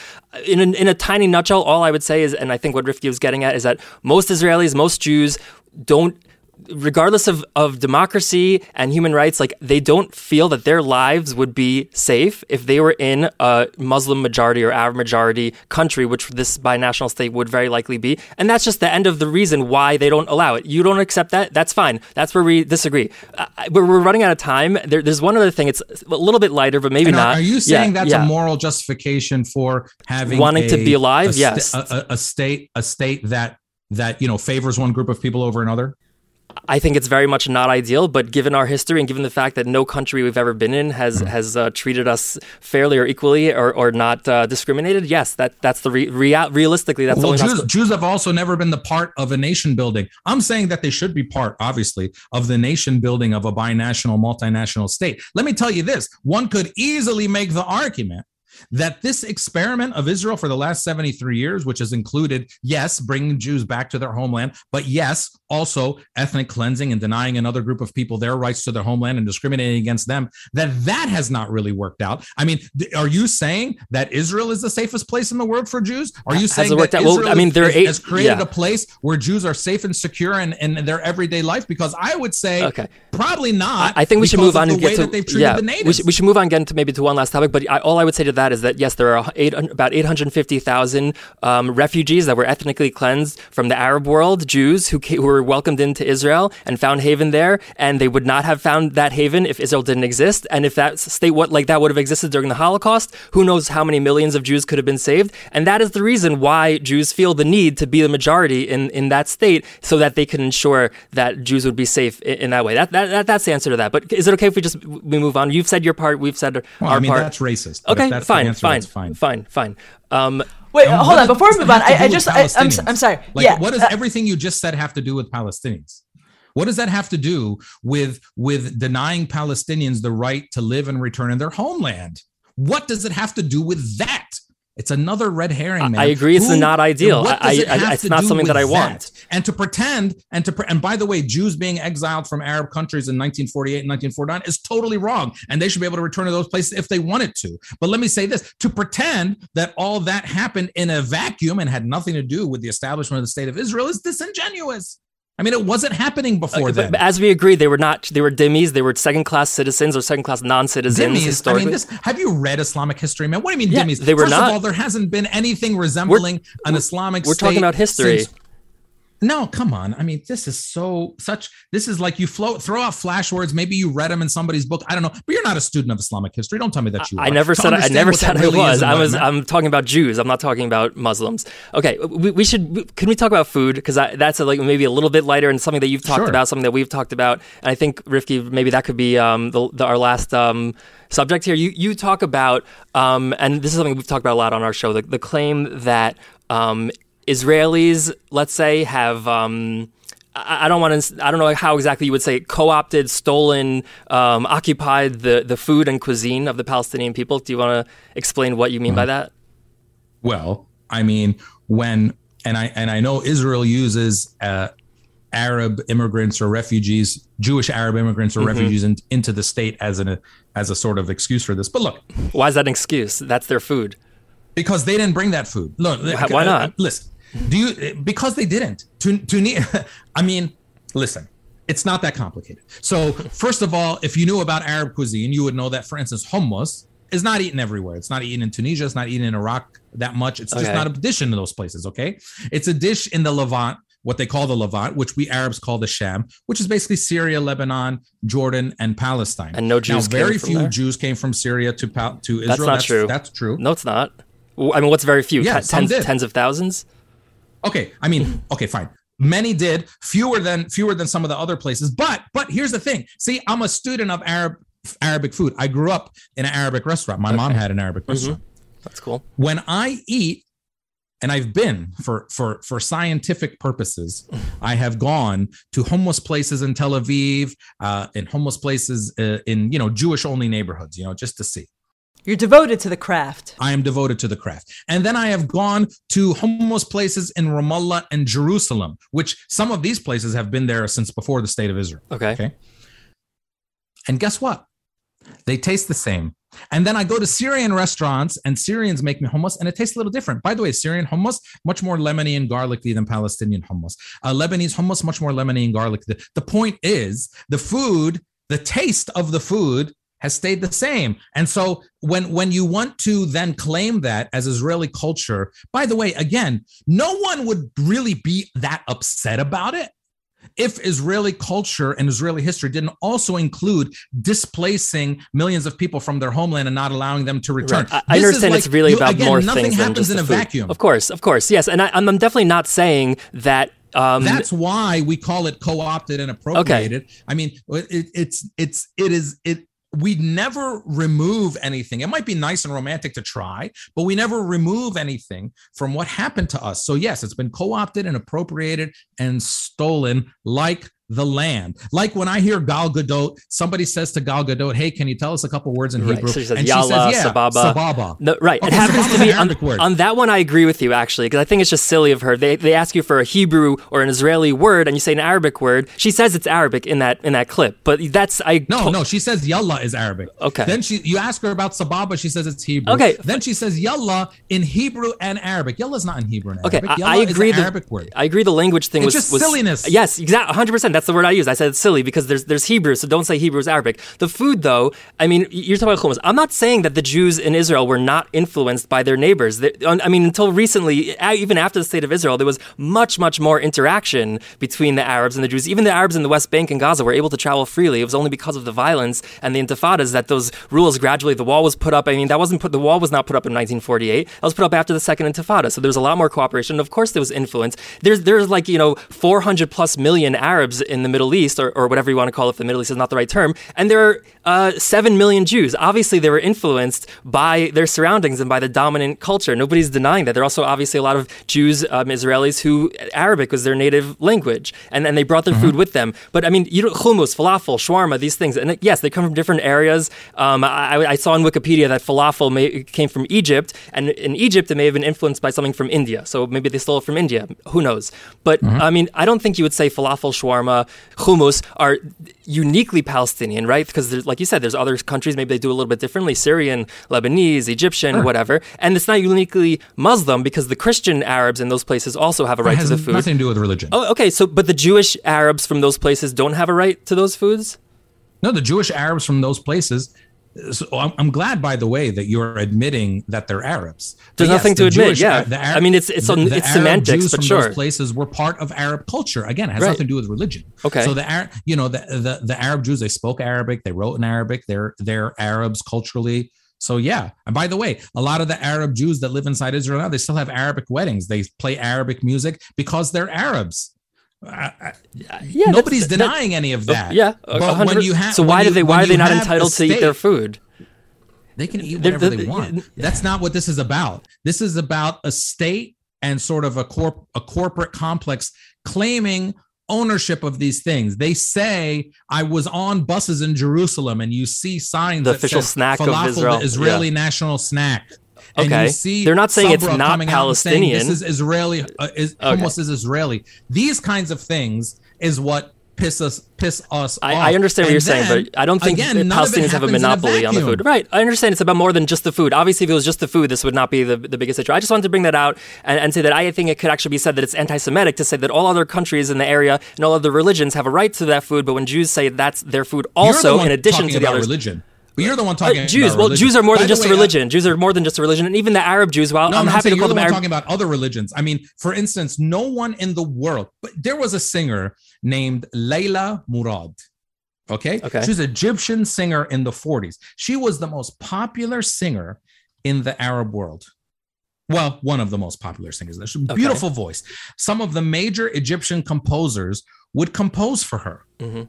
In a, in a tiny nutshell, all I would say is, and I think what Rivki was getting at is that most Israelis, most Jews, don't regardless of, of democracy and human rights, like they don't feel that their lives would be safe if they were in a Muslim majority or Arab majority country, which this binational state would very likely be. And that's just the end of the reason why they don't allow it. You don't accept that? That's fine. That's where we disagree. Uh, we're, we're running out of time. There, there's one other thing. It's a little bit lighter, but maybe are, not. are you saying Yeah, that's yeah. a moral justification for having Wanting to be alive? a Yes. a, a, a state a state that that you know favors one group of people over another. I think it's very much not ideal, but given our history and given the fact that no country we've ever been in has Mm-hmm. has uh, treated us fairly or equally or, or not uh, discriminated, yes, that that's the re- rea- realistically that's well, the Jews, Jews have also never been the part of a nation building. I'm saying that they should be part, obviously, of the nation building of a binational, multinational state. Let me tell you this: one could easily make the argument that this experiment of Israel for the last 73 years, which has included, yes, bringing Jews back to their homeland, but yes, also ethnic cleansing and denying another group of people their rights to their homeland and discriminating against them, that that has not really worked out. I mean, are you saying that Israel is the safest place in the world for Jews? Are you saying that out? Well, Israel I mean, there has, eight- has created yeah. a place where Jews are safe and secure in, in their everyday life? Because I would say Okay. probably not. I think we should move on and get to that they've treated yeah. the we should, we should move on again to maybe to one last topic. But I, all I would say to that is that yes, there are eight, about eight hundred fifty thousand um, refugees that were ethnically cleansed from the Arab world, Jews who, ca- who were welcomed into Israel and found haven there, and they would not have found that haven if Israel didn't exist. And if that state what like that would have existed during the Holocaust, who knows how many millions of Jews could have been saved? And that is the reason why Jews feel the need to be the majority in, in that state, so that they can ensure that Jews would be safe in, in that way. That, that, that that's the answer to that. But is it okay if we just we move on? You've said your part. We've said Well, our I mean, part. that's racist. okay, that's fine, answer, fine, fine. fine, fine, Um, Wait, And hold on. Before we move on, I, I just, I, I'm. I'm sorry. Like, yeah. what does uh, everything you just said have to do with Palestinians? What does that have to do with with denying Palestinians the right to live and return in their homeland? What does it have to do with that? It's another red herring, I- man. I agree it's not ideal. I- I- it's not something that I want. And to pretend and to pre- and by the way, Jews being exiled from Arab countries in 1948 and 1949 is totally wrong, and they should be able to return to those places if they wanted to. But let me say this: to pretend that all that happened in a vacuum and had nothing to do with the establishment of the state of Israel is disingenuous. I mean, it wasn't happening before uh, but, then. but as we agreed, they were not. They were dhimmis. They were second-class citizens or second-class non-citizens. Dhimmis. I mean, this. Have you read Islamic history, man? What do you mean Yeah, dhimmis? they were First not. of all, there hasn't been anything resembling an Islamic. we're talking about history. since- No, come on. I mean, this is so such. This is like you float throw out flash words. Maybe you read them in somebody's book. I don't know, but you're not a student of Islamic history. Don't tell me that you. I are. never To said I never said I really was. I was. I'm talking about Jews. I'm not talking about Muslims. Okay, we, we should. Can we talk about food? Because that's a, like maybe a little bit lighter and something that you've talked Sure. about, something that we've talked about. And I think Rivki, maybe that could be um, the, the, our last um, subject here. You you talk about, um, and this is something we've talked about a lot on our show. The, the claim that um, Israelis, let's say, have. Um, I don't want to. I don't know how exactly you would say it, co-opted, stolen, um, occupied the the food and cuisine of the Palestinian people. Do you want to explain what you mean by that? Well, I mean, when and I and I know Israel uses uh, Arab immigrants or refugees, Jewish Arab immigrants or refugees in, into the state as an as a sort of excuse for this. But look, Why is that an excuse? That's their food. because they didn't bring that food. Look, why not? listen, do you because they didn't. To to I mean, listen. It's not that complicated. So, first of all, if you knew about Arab cuisine, you would know that, for instance, hummus is not eaten everywhere. It's not eaten in Tunisia. It's not eaten in Iraq that much. It's just not a dish in those places. Okay, it's a dish in the Levant, what they call the Levant, which we Arabs call the Sham, which is basically Syria, Lebanon, Jordan, and Palestine. And no Jews Now, very came from few there? Jews came from Syria to to Israel. That's not true. That's true. No, it's not. I mean, what's very few? Yeah, some tens, tens of thousands. Okay, I mean, okay, fine. Many did, fewer than fewer than some of the other places. But but here's the thing. See, I'm a student of Arab Arabic food. I grew up in an Arabic restaurant. My mom had an Arabic restaurant. That's cool. When I eat, and I've been for for for scientific purposes, I have gone to hummus places in Tel Aviv, uh, in hummus places uh, in you know Jewish only neighborhoods, you know, just to see. You're devoted to the craft. I am devoted to the craft. And then I have gone to hummus places in Ramallah and Jerusalem, which some of these places have been there since before the state of Israel. Okay. Okay. And guess what? They taste the same. And then I go to Syrian restaurants and Syrians make me hummus and it tastes a little different. By the way, Syrian hummus, much more lemony and garlicky than Palestinian hummus. Uh, Lebanese hummus, much more lemony and garlic. The, the point is the food, the taste of the food has stayed the same. And so when when you want to then claim that as Israeli culture, by the way, again, no one would really be that upset about it if Israeli culture and Israeli history didn't also include displacing millions of people from their homeland and not allowing them to return. Right. I, understand like, it's really you, about again, more things than just in a food. vacuum. Of course, of course, yes. And I, am definitely not saying that um, That's why we call it co-opted and appropriated. Okay. I mean, it, it's it's it is it we never remove anything. It might be nice and romantic to try, but we never remove anything from what happened to us. So, yes, it's been co opted and appropriated and stolen like the land. Like when I hear Gal Gadot, somebody says to Gal Gadot, "Hey, can you tell us a couple words in right. Hebrew?" So she says, and Yalla, she says, "Yeah, sababa." sababa. No, right. Okay, it happens to me on, on, that one. I agree with you actually because I think it's just silly of her. They they ask you for a Hebrew or an Israeli word, and you say an Arabic word. She says it's Arabic in that in that clip, but that's I. No, to- no. She says Yalla is Arabic. Okay. Then she you ask her about sababa, she says it's Hebrew. Okay. Then she says Yalla in Hebrew and Arabic. Yalla is not in Hebrew and Arabic. Okay, I, I agree. the, Arabic word. I agree. The language thing it's was just was, silliness. Yes, exactly. 100. percent That's the word I use. I said it's silly because there's there's Hebrew, so don't say Hebrew is Arabic. The food, though, I mean, you're talking about hummus. I'm not saying that the Jews in Israel were not influenced by their neighbors. I mean, until recently, even after the state of Israel, there was much, much more interaction between the Arabs and the Jews. Even the Arabs in the West Bank and Gaza were able to travel freely. It was only because of the violence and the intifadas that those rules gradually. The wall was put up. I mean, that wasn't put. The wall was not put up in 1948. That was put up after the second intifada. So there was a lot more cooperation. Of course, there was influence. There's there's like you know 400 plus million Arabs in the Middle East or, or whatever you want to call it, if the Middle East is not the right term. And there are uh, 7 million Jews. Obviously, they were influenced by their surroundings and by the dominant culture. Nobody's denying that. There are also obviously a lot of Jews, um, Israelis, who Arabic was their native language, and, and they brought their mm-hmm. food with them. But I mean, you know, hummus, falafel, shawarma, these things. And yes, they come from different areas. Um, I, I, saw on Wikipedia that falafel may, came from Egypt, and in Egypt, it may have been influenced by something from India. So maybe they stole it from India. Who knows? But mm-hmm. I mean, I don't think you would say falafel, shawarma, Uh, hummus are uniquely Palestinian, right? Because like you said, there's other countries maybe they do a little bit differently: Syrian, Lebanese, Egyptian, sure. whatever. And it's not uniquely Muslim because the Christian Arabs in those places also have a right to the food. Nothing to do with religion. Oh, okay. So, but the Jewish Arabs from those places don't have a right to those foods. No, the Jewish Arabs from those places so I'm, I'm, glad, by the way, that you're admitting that they're Arabs. There's nothing to admit. Jewish, yeah, Arab, I mean it's it's the, the it's Arab semantics, Jews but from sure. Those places were part of Arab culture. Again, it has right. nothing to do with religion. Okay. So the Arab, you know, the, the the Arab Jews, they spoke Arabic, they wrote in Arabic. They're they're Arabs culturally. So yeah. And by the way, a lot of the Arab Jews that live inside Israel now, they still have Arabic weddings. They play Arabic music because they're Arabs. I, yeah, nobody's denying any of oh, that. Yeah, but when you have, so why do they? Why are they not entitled to eat their food? They can eat whatever they want. That's not what this is about. This is about a state and sort of a corp a corporate complex claiming ownership of these things. They say I was on buses in Jerusalem and you see signs the official snack of Israel, the Israeli yeah. national snack. Okay. They're not saying it's not Palestinian. This is Israeli. Uh, is, okay. Almost is Israeli. These kinds of things is what piss us piss us I, off. I understand what and you're then, saying, but I don't think again, Palestinians have a monopoly a on the food. Right. I understand it's about more than just the food. Obviously, if it was just the food, this would not be the, the biggest issue. I just wanted to bring that out and, and say that I think it could actually be said that it's anti-Semitic to say that all other countries in the area and all other religions have a right to that food, but when Jews say that's their food also, in addition to the other religion. But you're the one talking uh, Jews. well. Jews are more than just way, a religion. Uh, Jews are more than just a religion, and even the Arab Jews. Well, no, I'm, happy to call them the Arab. talking about other religions. I mean, for instance, no one in the world, but there was a singer named Layla Murad. Okay, okay. She's an Egyptian singer in the 40s. She was the most popular singer in the Arab world. Well, one of the most popular singers. There's a beautiful okay. voice. Some of the major Egyptian composers would compose for her. Mm-hmm.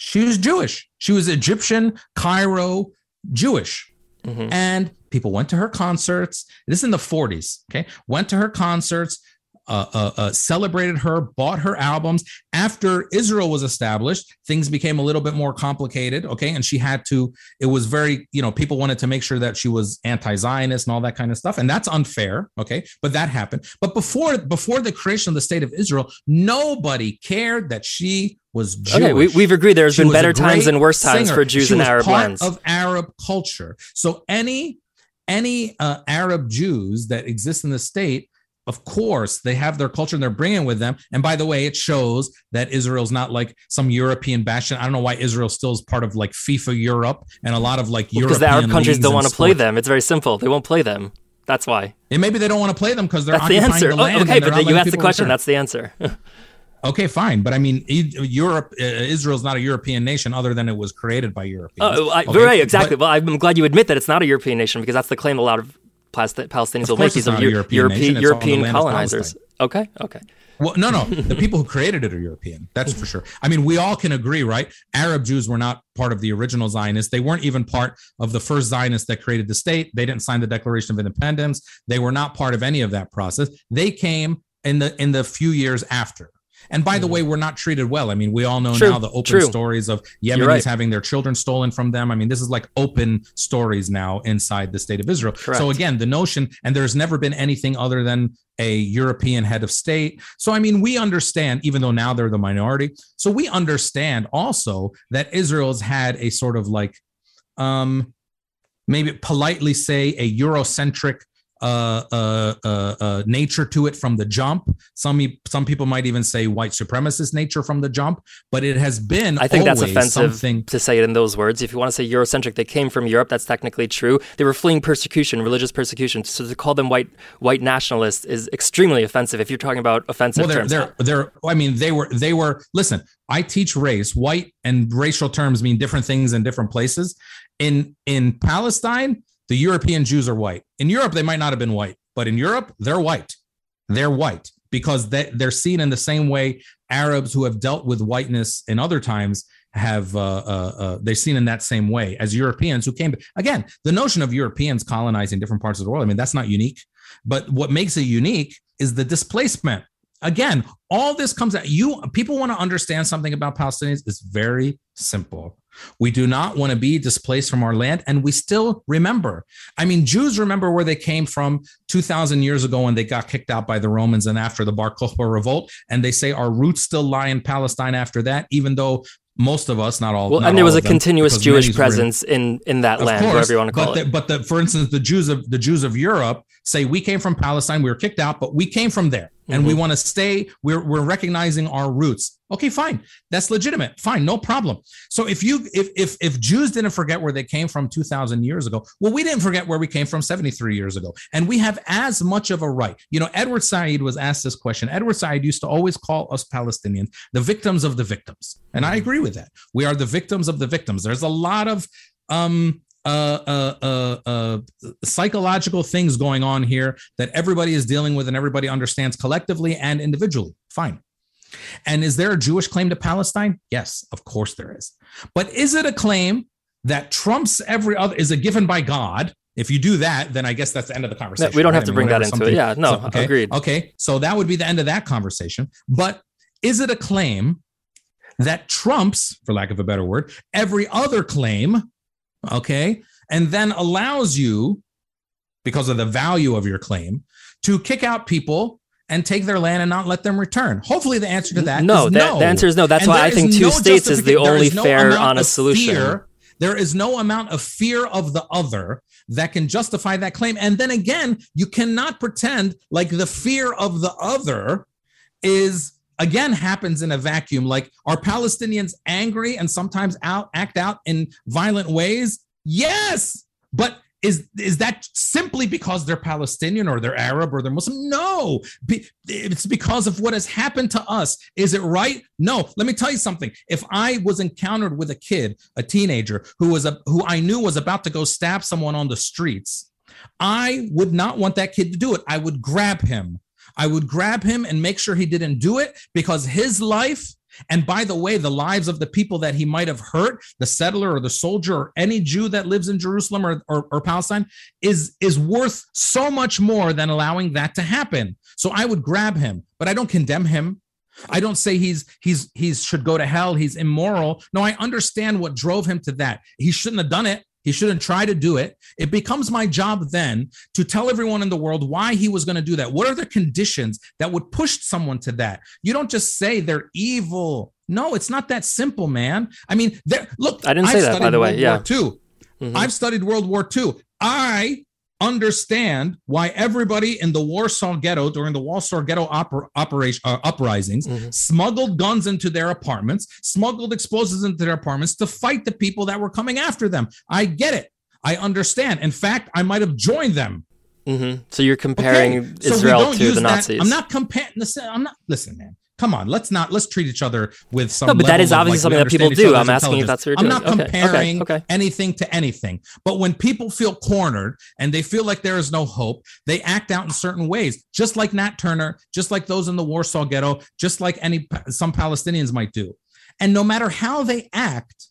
She was Jewish. She was Egyptian, Cairo, Jewish. Mm-hmm. And people went to her concerts. This is in the 40s. Okay. Went to her concerts. uh, uh, uh, celebrated her, bought her albums. After Israel was established, things became a little bit more complicated. Okay, and she had to. It was very, you know, people wanted to make sure that she was anti-Zionist and all that kind of stuff, and that's unfair. Okay, but that happened. But before before the creation of the state of Israel, nobody cared that she was Jewish. Okay, we, have agreed there's she been better times and worse times singer. for Jews she in Arab part lands. Of Arab culture, so any any uh, Arab Jews that exist in the state of course they have their culture and they're bringing with them. And by the way it shows that israel's not like some european bastion. I don't know why israel still is part of like fifa europe and a lot of like well, because the arab countries don't want to play them. It's very simple. They won't play them. That's why. And maybe they don't want to play them because they're that's the answer. the oh, okay but you asked the question. return. that's the answer Okay, fine, but I mean, Europe, uh, Israel's not a European nation, other than it was created by Europeans. Oh, I, okay? right, exactly. But, well, I'm glad you admit that it's not a European nation because that's the claim a lot of Palestinians will make. These of European, European, European colonizers. Okay, okay. Well, no, no. The people who created it are European. That's for sure. I mean, we all can agree, right? Arab Jews were not part of the original Zionists. They weren't even part of the first Zionists that created the state. They didn't sign the Declaration of Independence. They were not part of any of that process. They came in the in the few years after. And by the mm-hmm. way, we're not treated well. I mean, we all know True. now the open True. stories of Yemenis right. having their children stolen from them. I mean, this is like open stories now inside the state of Israel. Correct. So again, the notion, and there's never been anything other than a European head of state. So, I mean, we understand, even though now they're the minority. So we understand also that Israel's had a sort of like, um, maybe politely say a Eurocentric uh, uh, uh, nature to it from the jump. Some some people might even say white supremacist nature from the jump, but it has been. I think that's offensive something... to say it in those words. If you want to say Eurocentric, they came from Europe. That's technically true. They were fleeing persecution, religious persecution. So to call them white white nationalists is extremely offensive. If you're talking about offensive well, they're, terms, they're, they're, I mean, they were they were. Listen, I teach race. White and racial terms mean different things in different places. In in Palestine the European Jews are white. In Europe, they might not have been white, but in Europe, they're white. They're white because they, they're seen in the same way Arabs who have dealt with whiteness in other times have uh, uh, uh, they're seen in that same way as Europeans who came. Again, the notion of Europeans colonizing different parts of the world. I mean, that's not unique. But what makes it unique is the displacement. Again, all this comes at you. People want to understand something about Palestinians. It's very simple. We do not want to be displaced from our land. And we still remember. I mean, Jews remember where they came from 2,000 years ago when they got kicked out by the Romans and after the Bar Kokhba revolt. And they say our roots still lie in Palestine after that, even though most of us, not all. Well, not and there was a continuous Jewish presence in, in in that land, course, whatever you want to call but it. but the, for instance, the Jews of the Jews of Europe say we came from Palestine, we were kicked out, but we came from there and mm-hmm. we want to stay. We're we're recognizing our roots. Okay, fine, that's legitimate. Fine, no problem. So if you if if if Jews didn't forget where they came from two thousand years ago, well, we didn't forget where we came from seventy three years ago, and we have as much of a right. You know, Edward Said was asked this question. Edward Said used to always call us Palestinians the victims of the victims, and I mm-hmm. agree with that. We are the victims of the victims. There's a lot of um uh, uh, uh, uh, psychological things going on here that everybody is dealing with and everybody understands collectively and individually. Fine. And is there a Jewish claim to Palestine? Yes, of course there is. But is it a claim that trumps every other? Is it given by God? If you do that, then I guess that's the end of the conversation. No, we don't have to bring that into it. Yeah, no, so, okay, agreed. Okay, so that would be the end of that conversation. But is it a claim that trumps, for lack of a better word, every other claim okay, and then allows you, because of the value of your claim, to kick out people and take their land and not let them return. Hopefully, the answer to that no. Is no. The answer is no. That's and why I think two no states is the only no fair, honest solution. Fear, there is no amount of fear of the other that can justify that claim. And then again, you cannot pretend like the fear of the other is again happens in a vacuum. Like, are Palestinians angry and sometimes out act out in violent ways? Yes, but is is that simply because they're Palestinian or they're Arab or they're Muslim? No, it's because of what has happened to us. Is it right? No. Let me tell you something. If I was encountered with a kid, a teenager who was a who I knew was about to go stab someone on the streets, I would not want that kid to do it. I would grab him. I would grab him and make sure he didn't do it because his life, and by the way, the lives of the people that he might have hurt, the settler or the soldier or any Jew that lives in Jerusalem or, or, or Palestine, is, is worth so much more than allowing that to happen. So I would grab him, but I don't condemn him. I don't say he's he's he's should go to hell. He's immoral. No, I understand what drove him to that. He shouldn't have done it. He shouldn't try to do it. It becomes my job then to tell everyone in the world why he was going to do that. What are the conditions that would push someone to that? You don't just say they're evil. No, it's not that simple, man. I mean, look, I didn't say I've that by the way. World yeah. Two. Mm-hmm. I've studied World War II. I understand why everybody in the Warsaw Ghetto during the Warsaw Ghetto oper- operation uh, uprisings mm-hmm. smuggled guns into their apartments, smuggled explosives into their apartments to fight the people that were coming after them. I get it. I understand. In fact, I might have joined them. Mm-hmm. So you're comparing okay. Israel so to the Nazis. I'm not comparing. I'm not. Listen, man come on let's not let's treat each other with some no but that is obviously like, something that people do. i'm asking if that's what you're doing i'm not comparing okay. Okay. anything to anything. But when people feel cornered and they feel like there is no hope they act out in certain ways. Just like nat turner just like those in the warsaw ghetto just like any some palestinians might do. And no matter how they act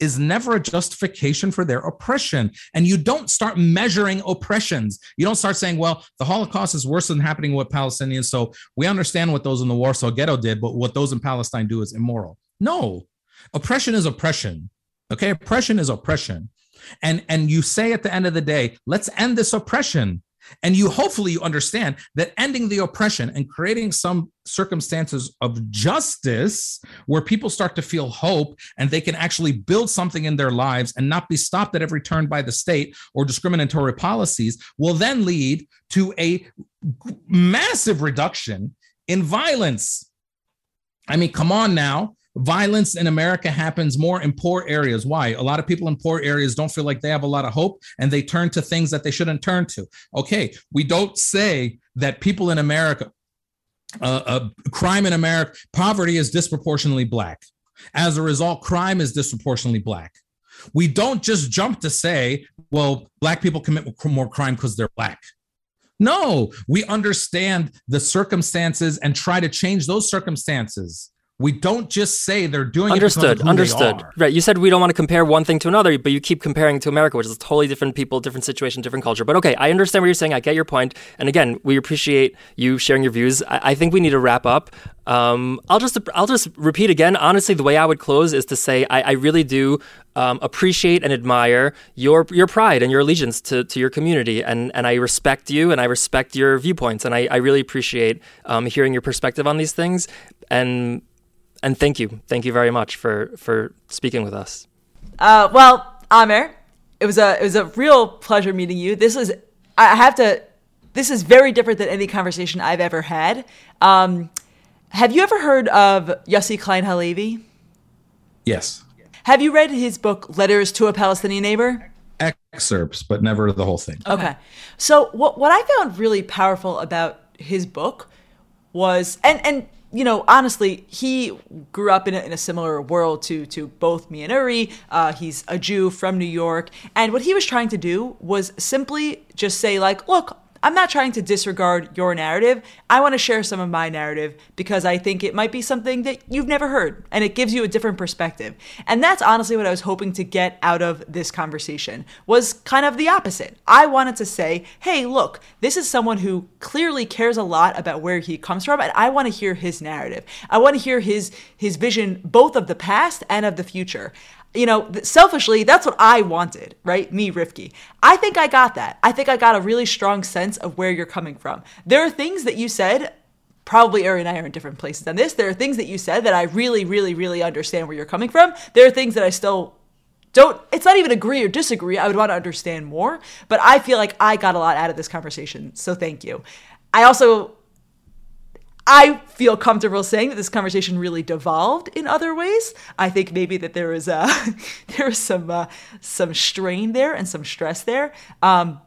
is never a justification for their oppression. And you don't start measuring oppressions. You don't start saying, well, the Holocaust is worse than happening with Palestinians. So we understand what those in the Warsaw Ghetto did, but what those in Palestine do is immoral. No, oppression is oppression. Okay, oppression is oppression. And and you say at the end of the day, let's end this oppression. And you hopefully you understand that ending the oppression and creating some circumstances of justice where people start to feel hope and they can actually build something in their lives and not be stopped at every turn by the state or discriminatory policies will then lead to a massive reduction in violence. I mean, come on now violence in America happens more in poor areas. Why? A lot of people in poor areas don't feel like they have a lot of hope and they turn to things that they shouldn't turn to. Okay, we don't say that people in America, uh, uh, crime in America, poverty is disproportionately black. As a result, crime is disproportionately black. We don't just jump to say, well, black people commit more crime because they're black. No, we understand the circumstances and try to change those circumstances. We don't just say they're doing understood, it understood. Right. You said we don't want to compare one thing to another, but you keep comparing to America, which is totally different people, different situation, different culture. But okay, I understand what you're saying. I get your point. And again, we appreciate you sharing your views. I, I think we need to wrap up. Um, I'll just I'll just repeat again. Honestly, the way I would close is to say I, I really do um, appreciate and admire your your pride and your allegiance to, to your community, and and I respect you and I respect your viewpoints, and I, I really appreciate um, hearing your perspective on these things. And and thank you, thank you very much for for speaking with us. Uh, well, Amer, it was a it was a real pleasure meeting you. This is I have to. This is very different than any conversation I've ever had. Um, have you ever heard of Yossi Klein Halevi? Yes. Have you read his book Letters to a Palestinian Neighbor? Excerpts, but never the whole thing. Okay. So what what I found really powerful about his book was and and you know, honestly, he grew up in a, in a similar world to to both me and Uri. Uh, he's a Jew from New York, and what he was trying to do was simply just say, like, look, I'm not trying to disregard your narrative. I want to share some of my narrative because I think it might be something that you've never heard and it gives you a different perspective. And that's honestly what I was hoping to get out of this conversation was kind of the opposite. I wanted to say, "Hey, look, this is someone who clearly cares a lot about where he comes from and I want to hear his narrative. I want to hear his his vision both of the past and of the future." You know, selfishly, that's what I wanted, right? Me, Rivki. I think I got that. I think I got a really strong sense of where you're coming from. There are things that you said, probably Ari and I are in different places on this. There are things that you said that I really, really, really understand where you're coming from. There are things that I still don't, it's not even agree or disagree. I would want to understand more, but I feel like I got a lot out of this conversation. So thank you. I also I feel comfortable saying that this conversation really devolved in other ways. I think maybe that there was a there was some uh, some strain there and some stress there. Um,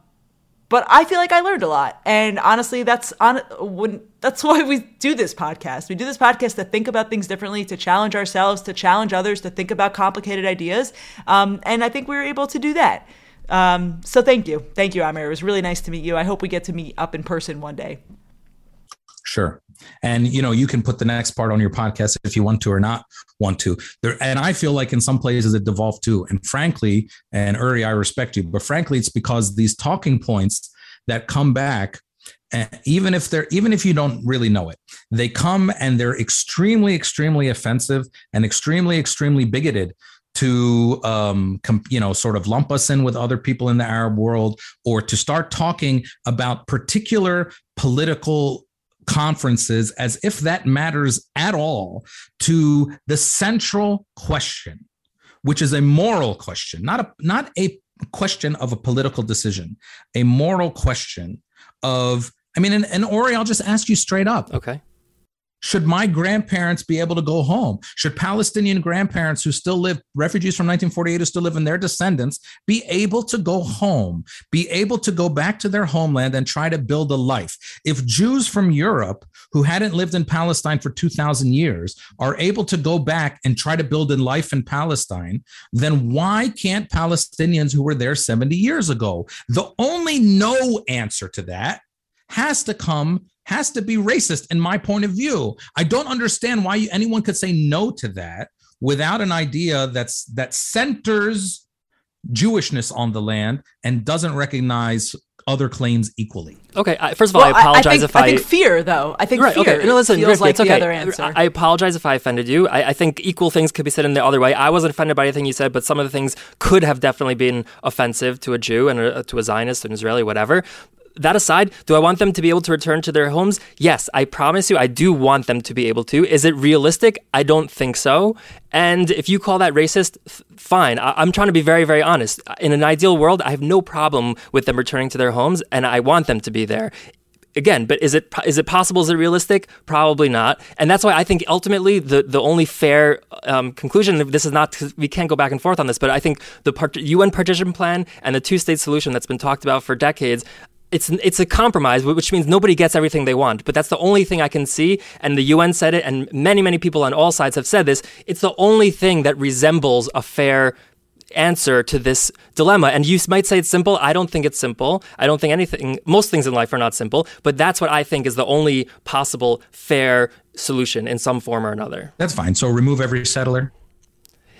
but I feel like I learned a lot, and honestly, that's on when that's why we do this podcast. We do this podcast to think about things differently, to challenge ourselves, to challenge others, to think about complicated ideas, um, and I think we were able to do that. Um, so thank you, thank you, Amer. It was really nice to meet you. I hope we get to meet up in person one day. Sure. And you know, you can put the next part on your podcast if you want to or not want to. There, and I feel like in some places it devolved too. And frankly, and Uri, I respect you, but frankly, it's because these talking points that come back even if they're even if you don't really know it they come and they're extremely extremely offensive and extremely extremely bigoted to um, com- you know sort of lump us in with other people in the arab world or to start talking about particular political conferences as if that matters at all to the central question which is a moral question not a not a question of a political decision a moral question of I mean, and, and Ori, I'll just ask you straight up. Okay. Should my grandparents be able to go home? Should Palestinian grandparents who still live, refugees from 1948 who still live in their descendants, be able to go home, be able to go back to their homeland and try to build a life? If Jews from Europe who hadn't lived in Palestine for 2,000 years are able to go back and try to build a life in Palestine, then why can't Palestinians who were there 70 years ago? The only no answer to that has to come has to be racist in my point of view. I don't understand why you, anyone could say no to that without an idea that's that centers Jewishness on the land and doesn't recognize other claims equally. Okay, I, first of all, well, I apologize I, I think, if I, I think fear though. I think right, fear okay. No, listen, feels like it's okay. the other answer. I apologize if I offended you. I, I, think equal things could be said in the other way. I wasn't offended by anything you said, but some of the things could have definitely been offensive to a Jew and a, to a Zionist, an Israeli, whatever that aside, do I want them to be able to return to their homes? Yes, I promise you, I do want them to be able to. Is it realistic? I don't think so. And if you call that racist, f- fine. I- am trying to be very, very honest. In an ideal world, I have no problem with them returning to their homes, and I want them to be there again, but is it is it possible? Is it realistic? Probably not. And that's why I think ultimately the the only fair um, conclusion. This is not we can't go back and forth on this, but I think the part, UN partition plan and the two state solution that's been talked about for decades it's it's a compromise, which means nobody gets everything they want. But that's the only thing I can see. And the UN said it, and many many people on all sides have said this. It's the only thing that resembles a fair answer to this dilemma. And you might say it's simple. I don't think it's simple. I don't think anything. Most things in life are not simple. But that's what I think is the only possible fair solution in some form or another. That's fine. So remove every settler.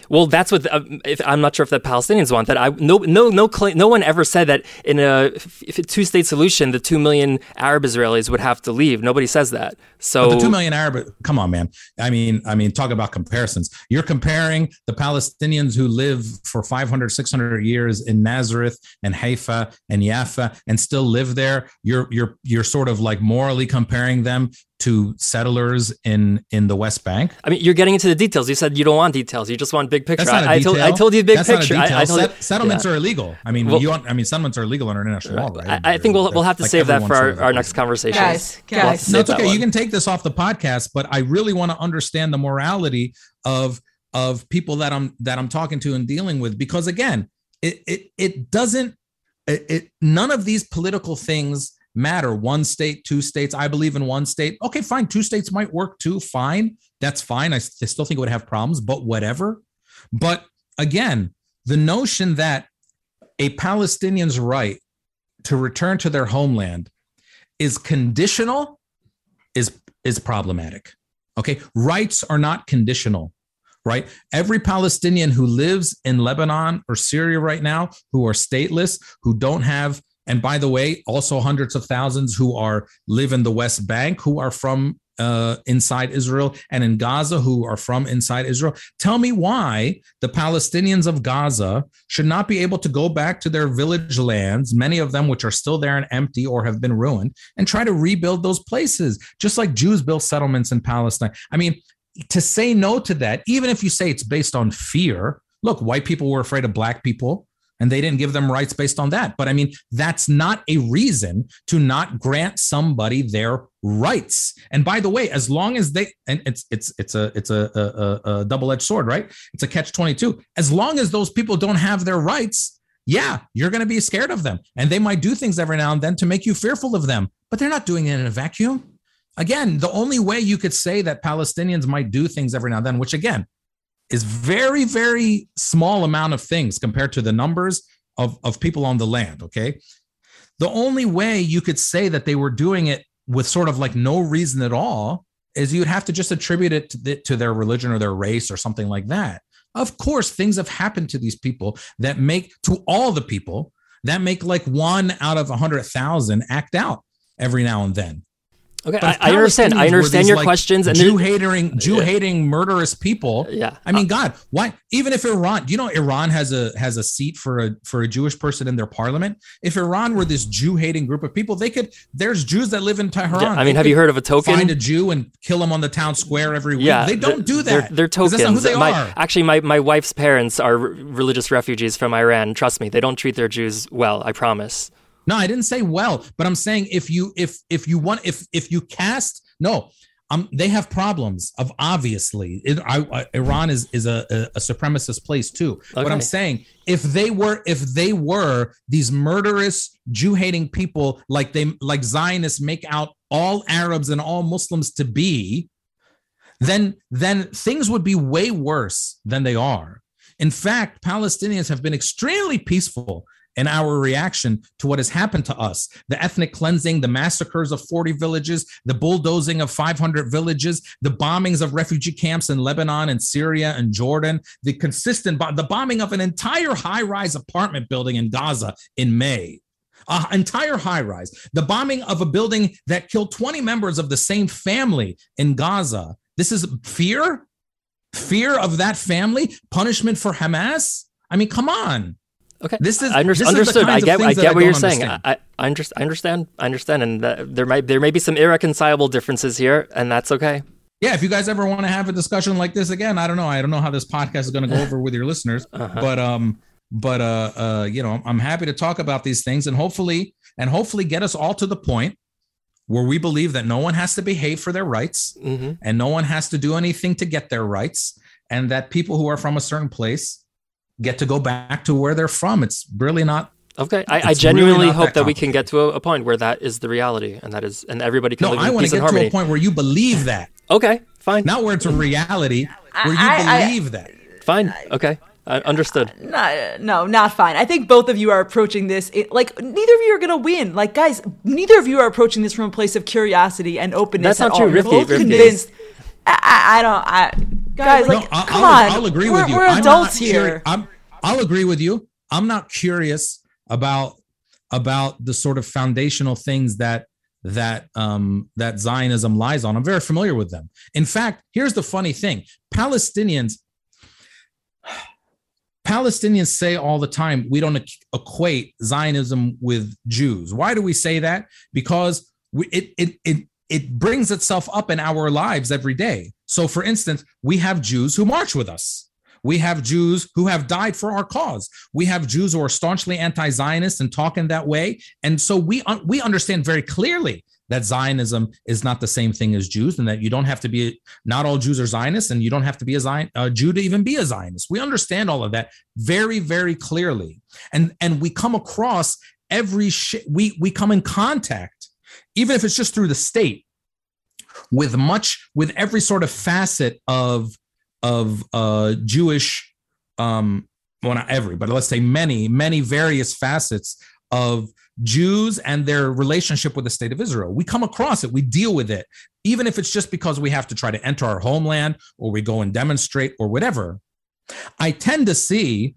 Well, that's what uh, if, I'm not sure if the Palestinians want that. I no no no no one ever said that in a, two state solution the two million Arab Israelis would have to leave. Nobody says that. So but the two million Arab, come on, man. I mean, I mean, talk about comparisons. You're comparing the Palestinians who live for 500, 600 years in Nazareth and Haifa and Jaffa and still live there. You're you're you're sort of like morally comparing them to settlers in in the West Bank. I mean, you're getting into the details. You said you don't want details. You just want big picture. That's not a I. I, told, I told you big That's picture. Not a detail. I, I Set, settlements yeah. are illegal. I mean, well, you want, I mean, settlements are illegal under international law, right? I, I think we'll we'll have to like save that for our, our next conversation. Guys, guys, no, it's okay. You can take this off the podcast, but I really want to understand the morality of of people that I'm that I'm talking to and dealing with because again, it it it doesn't it, it none of these political things matter. One state, two states. I believe in one state. Okay, fine. Two states might work too. Fine. That's fine. I, still think it would have problems, but whatever. But again, the notion that a Palestinian's right to return to their homeland is conditional is is problematic. Okay, rights are not conditional, right? Every Palestinian who lives in Lebanon or Syria right now who are stateless, who don't have and by the way, also hundreds of thousands who are live in the West Bank who are from uh, inside Israel and in Gaza who are from inside Israel. Tell me why the Palestinians of Gaza should not be able to go back to their village lands, many of them which are still there and empty or have been ruined, and try to rebuild those places, just like Jews built settlements in Palestine. I mean, to say no to that, even if you say it's based on fear, look, white people were afraid of black people and they didn't give them rights based on that. But I mean, that's not a reason to not grant somebody their rights. And by the way, as long as they and it's it's it's a it's a, a, a double edged sword, right? It's a catch twenty two. As long as those people don't have their rights, yeah, you're going to be scared of them, and they might do things every now and then to make you fearful of them. But they're not doing it in a vacuum. Again, the only way you could say that Palestinians might do things every now and then, which again, is very, very small amount of things compared to the numbers of, of people on the land. Okay. The only way you could say that they were doing it with sort of like no reason at all is you'd have to just attribute it to, the, to their religion or their race or something like that. Of course, things have happened to these people that make to all the people that make like one out of a hundred thousand act out. every now and then. Okay, I, I, understand. I understand your like questions and Jew hating, Jew hating, murderous people. Yeah. I mean, uh, God, why? Even if Iran, you know Iran has a has a seat for a for a Jewish person in their parliament? If Iran were this Jew hating group of people, they could. There's Jews that live in Tehran. Yeah, I mean, have you heard of a token? Find a Jew and kill him on the town square every week. Yeah, they don't do that. They're, they're tokens. They my, are. Actually, my my wife's parents are religious refugees from Iran. Trust me, they don't treat their Jews well. I promise. No, I didn't say well, but I'm saying if you if if you want if if you cast no, um, they have problems of obviously it, I, I, Iran is is a, a, supremacist place too. Okay. What I'm saying, if they were if they were these murderous Jew hating people like they like Zionists make out all Arabs and all Muslims to be, then then things would be way worse than they are. In fact, Palestinians have been extremely peaceful and our reaction to what has happened to us the ethnic cleansing, the massacres of 40 villages, the bulldozing of 500 villages, the bombings of refugee camps in Lebanon and Syria and Jordan, the consistent bo- the bombing of an entire high rise apartment building in Gaza in May. An entire high rise, the bombing of a building that killed 20 members of the same family in Gaza. This is fear, fear of that family, punishment for Hamas. I mean, come on. Okay. This is I under- this understood. Is I get I get what you're saying. I, I, I understand. I understand, and there might there may be some irreconcilable differences here, and that's okay. Yeah, if you guys ever want to have a discussion like this again, I don't know. I don't know how this podcast is going to go over with your listeners, uh-huh. but um, but uh, uh, you know, I'm happy to talk about these things, and hopefully, and hopefully, get us all to the point where we believe that no one has to behave for their rights, mm-hmm. and no one has to do anything to get their rights, and that people who are from a certain place get to go back to where they're from. It's really not. Okay, I, I genuinely really hope that, that we can get to a, a, point where that is the reality, and that is, and everybody can no, live in I want to get to a point where you believe that. Okay, fine. Not where it's a reality, where you I, believe that. Fine. Okay. I understood. Uh, no, not fine. I think both of you are approaching this it, like neither of you are going to win. Like, guys, neither of you are approaching this from a place of curiosity and openness. That's not true. Rivki, both convinced. I, I, don't. I, guys, like, no, come I'll, on. I'll agree we're, with you. We're adults here. I'm, I'll agree with you. I'm not curious about about the sort of foundational things that that um, that Zionism lies on. I'm very familiar with them. In fact, here's the funny thing: Palestinians Palestinians say all the time we don't equate Zionism with Jews. Why do we say that? Because we, it it it it brings itself up in our lives every day. So, for instance, we have Jews who march with us. We have Jews who have died for our cause. We have Jews who are staunchly anti-Zionist and talk in that way. And so we we understand very clearly that Zionism is not the same thing as Jews, and that you don't have to be not all Jews are Zionists, and you don't have to be a, Zion, a Jew to even be a Zionist. We understand all of that very, very clearly, and and we come across every sh- we we come in contact, even if it's just through the state, with much with every sort of facet of of uh, Jewish, um, well, not every, but let's say many, many various facets of Jews and their relationship with the state of Israel. We come across it, we deal with it, even if it's just because we have to try to enter our homeland or we go and demonstrate or whatever. I tend to see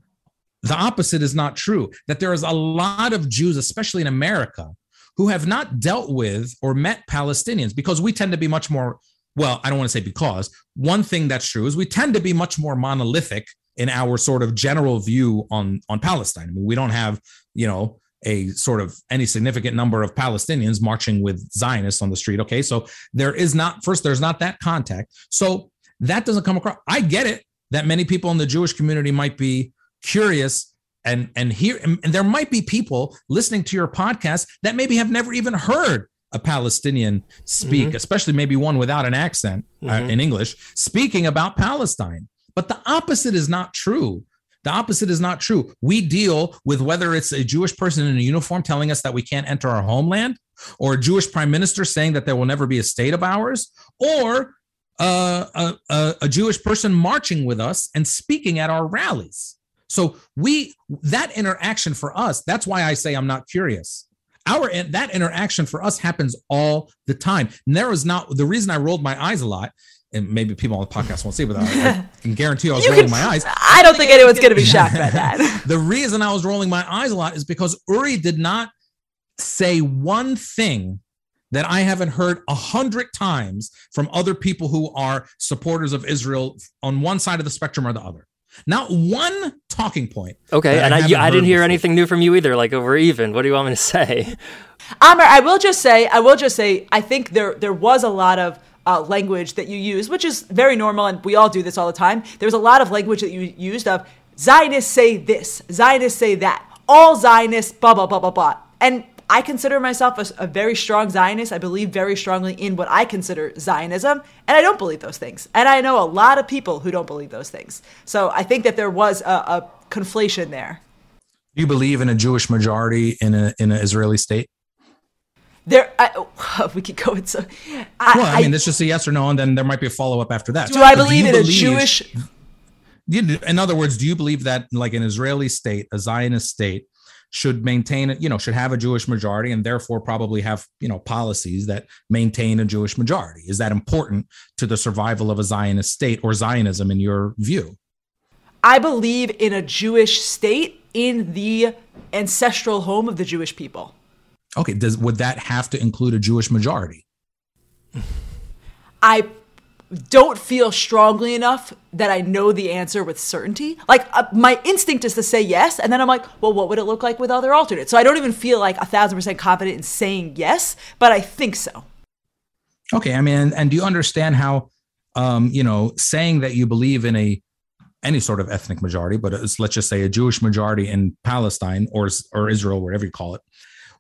the opposite is not true, that there is a lot of Jews, especially in America, who have not dealt with or met Palestinians because we tend to be much more well, I don't want to say because one thing that's true is we tend to be much more monolithic in our sort of general view on on Palestine. I mean, we don't have, you know, a sort of any significant number of Palestinians marching with Zionists on the street. Okay, so there is not first, there's not that contact. So that doesn't come across. I get it that many people in the Jewish community might be curious and and here and there might be people listening to your podcast that maybe have never even heard a Palestinian speak, mm-hmm. especially maybe one without an accent uh, mm-hmm. uh, in English, speaking about Palestine. But the opposite is not true. The opposite is not true. We deal with whether it's a Jewish person in a uniform telling us that we can't enter our homeland, or a Jewish prime minister saying that there will never be a state of ours, or uh, a, a, a Jewish person marching with us and speaking at our rallies. So we that interaction for us, that's why I say I'm not curious our that interaction for us happens all the time. And there was not the reason I rolled my eyes a lot. And maybe people on the podcast won't see, but I, I can guarantee I was you rolling can, my eyes. I don't think anyone's going to be shocked by that. the reason I was rolling my eyes a lot is because Uri did not say one thing that I haven't heard a hundred times from other people who are supporters of Israel on one side of the spectrum or the other. Not one talking point. Okay, and I, I, I didn't hear before. anything new from you either. Like, oh, we're even. What do you want me to say? Amer, I will just say, I will just say, I think there there was a lot of uh, language that you use, which is very normal, and we all do this all the time. There was a lot of language that you used of Zionists say this, Zionists say that, all Zionists, blah blah blah blah blah, and I consider myself a, a, very strong Zionist. I believe very strongly in what I consider Zionism, and I don't believe those things. And I know a lot of people who don't believe those things. So I think that there was a, a conflation there. Do you believe in a Jewish majority in a in an Israeli state? There, I, we could go into. I, well, I, I mean, it's just a yes or no, and then there might be a follow up after that. Do I believe do in believe, a Jewish? In other words, do you believe that, like an Israeli state, a Zionist state, should maintain it, you know, should have a Jewish majority and therefore probably have, you know, policies that maintain a Jewish majority. Is that important to the survival of a Zionist state or Zionism in your view? I believe in a Jewish state in the ancestral home of the Jewish people. Okay, does would that have to include a Jewish majority? I don't feel strongly enough that I know the answer with certainty. Like uh, my instinct is to say yes, and then I'm like, well, what would it look like with other alternates? So I don't even feel like a thousand percent confident in saying yes, but I think so. Okay, I mean, and, do you understand how, um, you know, saying that you believe in a any sort of ethnic majority, but let's just say a Jewish majority in Palestine or or Israel, whatever you call it,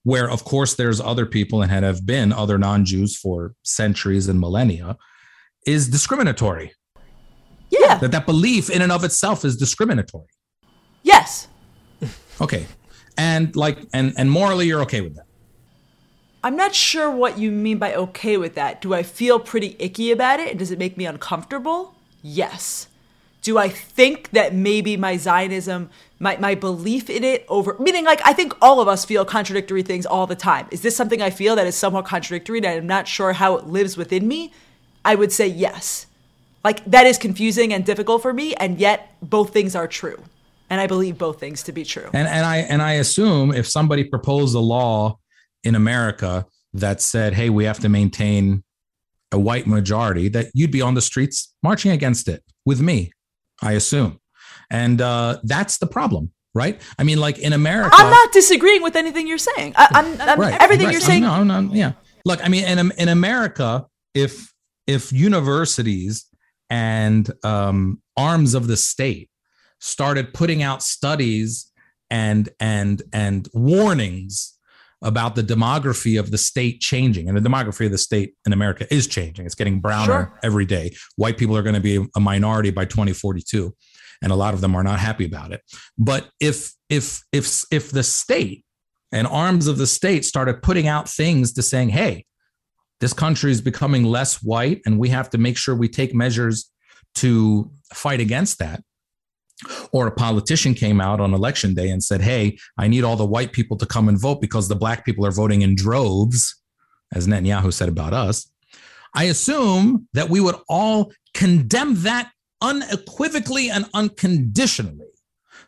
where of course there's other people and have been other non-Jews for centuries and millennia is discriminatory. Yeah. That that belief in and of itself is discriminatory. Yes. okay. And like and and morally you're okay with that. I'm not sure what you mean by okay with that. Do I feel pretty icky about it? Does it make me uncomfortable? Yes. Do I think that maybe my Zionism, my, my belief in it over, meaning like I think all of us feel contradictory things all the time. Is this something I feel that is somewhat contradictory and I'm not sure how it lives within me? I would say yes. Like that is confusing and difficult for me, and yet both things are true. And I believe both things to be true. And and I and I assume if somebody proposed a law in America that said, hey, we have to maintain a white majority, that you'd be on the streets marching against it with me, I assume. And uh, that's the problem right? I mean, like in America, I'm not disagreeing with anything you're saying. I, am right, everything right. you're saying. No, no, yeah. Look, I mean, in in America, if if universities and um, arms of the state started putting out studies and and and warnings about the demography of the state changing and the demography of the state in america is changing. It's getting browner sure. every day. White people are going to be a minority by 2042 and a lot of them are not happy about it. But if if if if the state and arms of the state started putting out things to saying hey this country is becoming less white and we have to make sure we take measures to fight against that. Or a politician came out on election day and said hey i need all the white people to come and vote because the black people are voting in droves as netanyahu said about us. I assume that we would all condemn that unequivocally and unconditionally.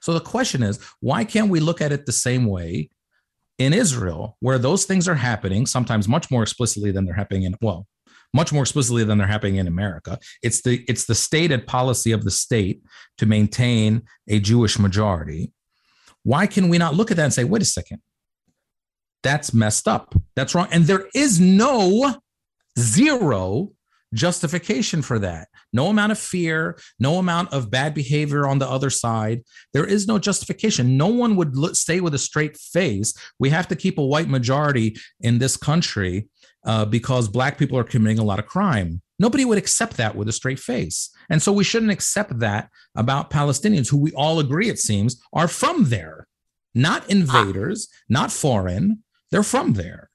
So the question is why can't we look at it the same way in Israel, where those things are happening, sometimes much more explicitly than they're happening in, well, much more explicitly than they're happening in America. It's the it's the stated policy of the state to maintain a Jewish majority. Why can we not look at that and say, wait a second, that's messed up. That's wrong. And there is no zero justification for that. No amount of fear, no amount of bad behavior on the other side. There is no justification. No one would look, stay with a straight face. We have to keep a white majority in this country uh, because black people are committing a lot of crime. Nobody would accept that with a straight face. And so we shouldn't accept that about Palestinians, who we all agree, it seems, are from there, not invaders, not foreign. They're from there.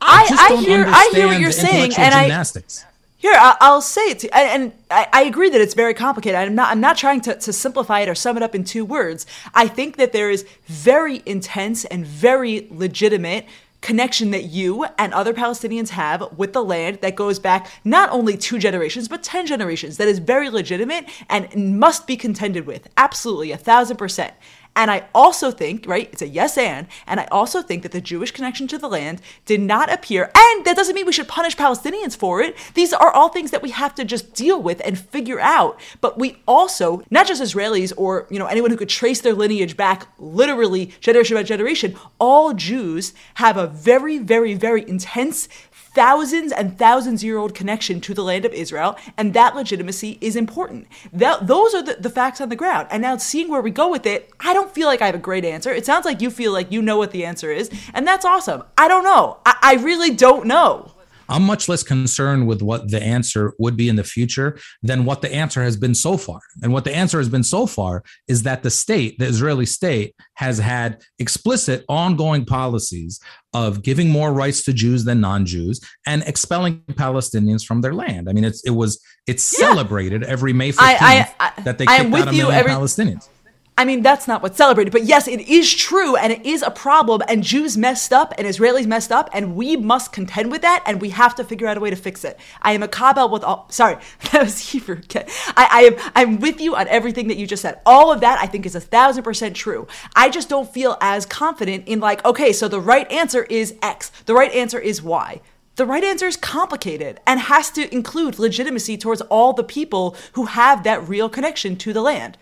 I, I, I hear I hear what you're saying, and gymnastics. Here, I'll say it to you, and I agree that it's very complicated. I'm not. I'm not trying to, to simplify it or sum it up in two words. I think that there is very intense and very legitimate connection that you and other Palestinians have with the land that goes back not only two generations, but 10 generations. That is very legitimate and must be contended with. Absolutely, a thousand percent. And I also think, right, it's a yes and, and I also think that the Jewish connection to the land did not appear, and that doesn't mean we should punish Palestinians for it. These are all things that we have to just deal with and figure out. But we also, not just Israelis or, you know, anyone who could trace their lineage back literally generation by generation, all Jews have a very, very, very intense thousands and thousands year old connection to the land of Israel, and that legitimacy is important. That, those are the, the facts on the ground. And now seeing where we go with it, I don't feel like I have a great answer. It sounds like you feel like you know what the answer is, and that's awesome. I don't know. I, I really don't know. I'm much less concerned with what the answer would be in the future than what the answer has been so far. And what the answer has been so far is that the state, the Israeli state, has had explicit ongoing policies of giving more rights to Jews than non-Jews and expelling Palestinians from their land. I mean, it's it was it's yeah. celebrated every May 15th I, I, I, that they kicked out a million every, Palestinians. I mean, that's not what's celebrated, but yes, it is true and it is a problem. And Jews messed up and Israelis messed up, and we must contend with that, and we have to figure out a way to fix it. I am a kabel with all. Sorry, that was Hebrew. I, I am. I'm with you on everything that you just said. All of that I think is a thousand percent true. I just don't feel as confident in like, okay, so the right answer is X. The right answer is Y. The right answer is complicated and has to include legitimacy towards all the people who have that real connection to the land.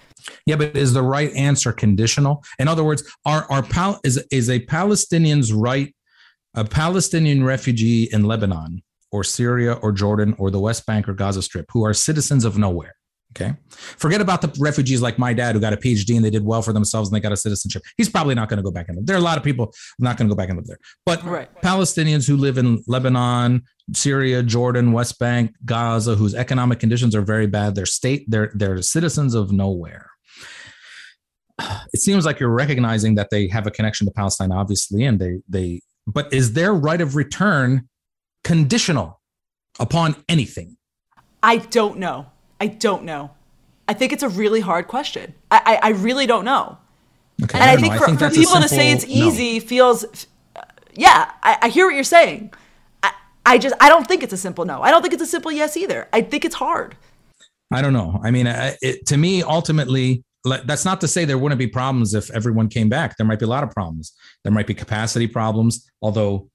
Yeah, but is the right answer conditional? In other words, are are Pal- is is a Palestinian's right a Palestinian refugee in Lebanon or Syria or Jordan or the West Bank or Gaza Strip who are citizens of nowhere? Okay. Forget about the refugees like my dad who got a PhD and they did well for themselves and they got a citizenship. He's probably not going to go back and live. There are a lot of people not going to go back and live there. But right. Palestinians who live in Lebanon, Syria, Jordan, West Bank, Gaza, whose economic conditions are very bad, they're state, they're they're citizens of nowhere it seems like you're recognizing that they have a connection to Palestine, obviously, and they they. But is their right of return conditional upon anything? I don't know. I don't know. I think it's a really hard question. I I, I really don't know. Okay, and I, I think, for, I think for people simple, to say it's easy no. feels, yeah, I, I hear what you're saying. I, I just I don't think it's a simple no. I don't think it's a simple yes either. I think it's hard. I don't know. I mean, it, to me, ultimately, that's not to say there wouldn't be problems if everyone came back. There might be a lot of problems. There might be capacity problems, although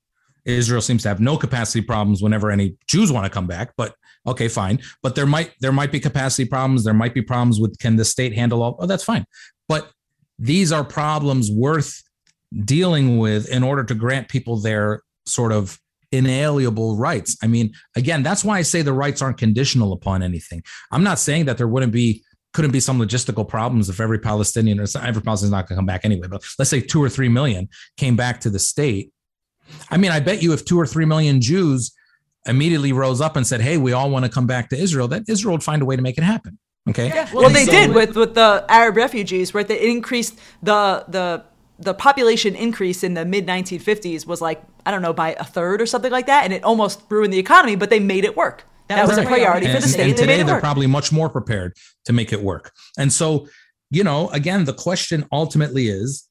Israel seems to have no capacity problems whenever any Jews want to come back. But okay, fine. But there might there might be capacity problems. There might be problems with can the state handle all? Oh, that's fine. But these are problems worth dealing with in order to grant people their sort of inalienable rights. I mean, again, that's why I say the rights aren't conditional upon anything. I'm not saying that there wouldn't be couldn't be some logistical problems if every Palestinian or every Palestinian is not going to come back anyway. But let's say two or three million came back to the state. I mean, I bet you if two or three million Jews immediately rose up and said, "Hey, we all want to come back to Israel," that Israel would find a way to make it happen. Okay. Yeah, well, and they so did with with the Arab refugees, right? They increased the the the population increase in the mid 1950s was like I don't know by a third or something like that, and it almost ruined the economy, but they made it work. That, that was, a priority and, for the state. And today they they're probably much more prepared to make it work. And so, you know, again, the question ultimately is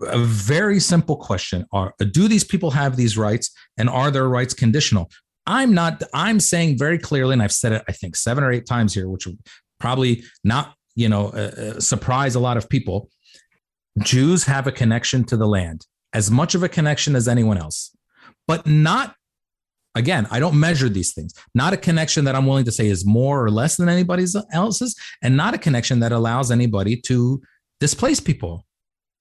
a very simple question: Are do these people have these rights, and are their rights conditional? I'm not. I'm saying very clearly, and I've said it, I think, seven or eight times here, which probably not, you know, uh, uh, surprise a lot of people. Jews have a connection to the land, as much of a connection as anyone else, but not Again, I don't measure these things. Not a connection that I'm willing to say is more or less than anybody else's, and not a connection that allows anybody to displace people.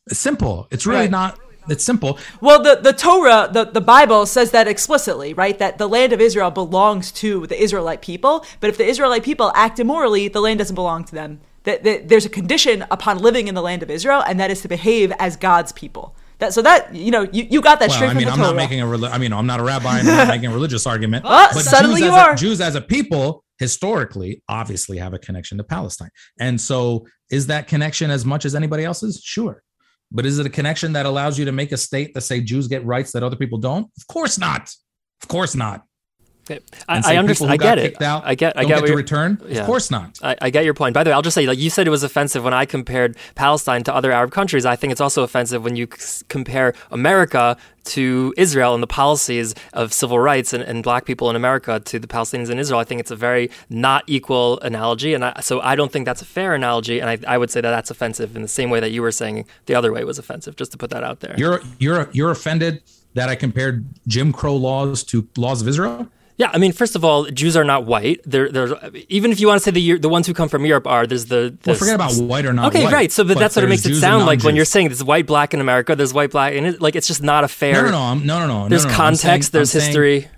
It's simple. It's really right. not it's simple. Well, the, the Torah, the, the Bible says that explicitly, right? That the land of Israel belongs to the Israelite people. But if the Israelite people act immorally, the land doesn't belong to them. That, that there's a condition upon living in the land of Israel, and that is to behave as God's people. That, so that you know you, you got that well, straight I mean, from the I'm Torah. not making a I mean I'm not a rabbi and I'm not making a religious argument. but suddenly Jews you are. A, Jews as a people historically obviously have a connection to Palestine. And so is that connection as much as anybody else's? Sure. But is it a connection that allows you to make a state that say Jews get rights that other people don't? Of course not. Of course not. I, I understand. I get it. Out, I get. I get, get to return. Yeah. Of course not. I, I, get your point. By the way, I'll just say, like you said, it was offensive when I compared Palestine to other Arab countries. I think it's also offensive when you c- compare America to Israel and the policies of civil rights and, and, black people in America to the Palestinians in Israel. I think it's a very not equal analogy, and I, so I don't think that's a fair analogy. And I, I, would say that that's offensive in the same way that you were saying the other way was offensive. Just to put that out there. You're you're you're offended that I compared Jim Crow laws to laws of Israel. Yeah, I mean, first of all, Jews are not white. They're, they're even if you want to say the the ones who come from Europe are. There's the, the well, forget about white or not. Okay, white, right. So, but, that's what it makes it sound like when you're saying there's white, black in America. There's white, black, and it, like it's just not a fair. No, no, no, I'm, no, no, no. There's no, no, context. saying, there's I'm history. Saying,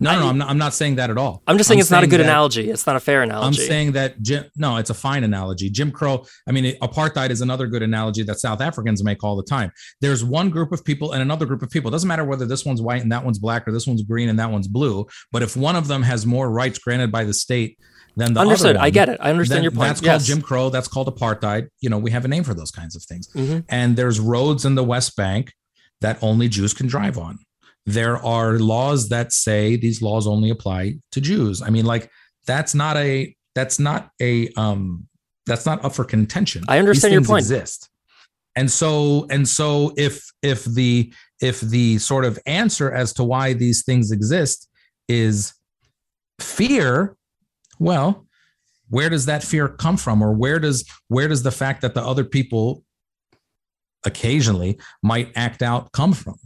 no, I, no, I'm not, I'm not saying that at all. I'm just saying I'm it's saying not a good analogy. It's not a fair analogy. I'm saying that Jim, no, it's a fine analogy. Jim Crow, I mean, apartheid is another good analogy that South Africans make all the time. There's one group of people and another group of people. It doesn't matter whether this one's white and that one's black or this one's green and that one's blue. But if one of them has more rights granted by the state than the other. Understood. One, I get it. I understand your point. That's called yes. Jim Crow. That's called apartheid. You know, we have a name for those kinds of things. Mm-hmm. And there's roads in the West Bank that only Jews can drive on there are laws that say these laws only apply to Jews. I mean, like that's not a that's not a um that's not up for contention. I understand your point. Exist. And so and so if if the if the sort of answer as to why these things exist is fear, well, where does that fear come from or where does where does the fact that the other people occasionally might act out come from?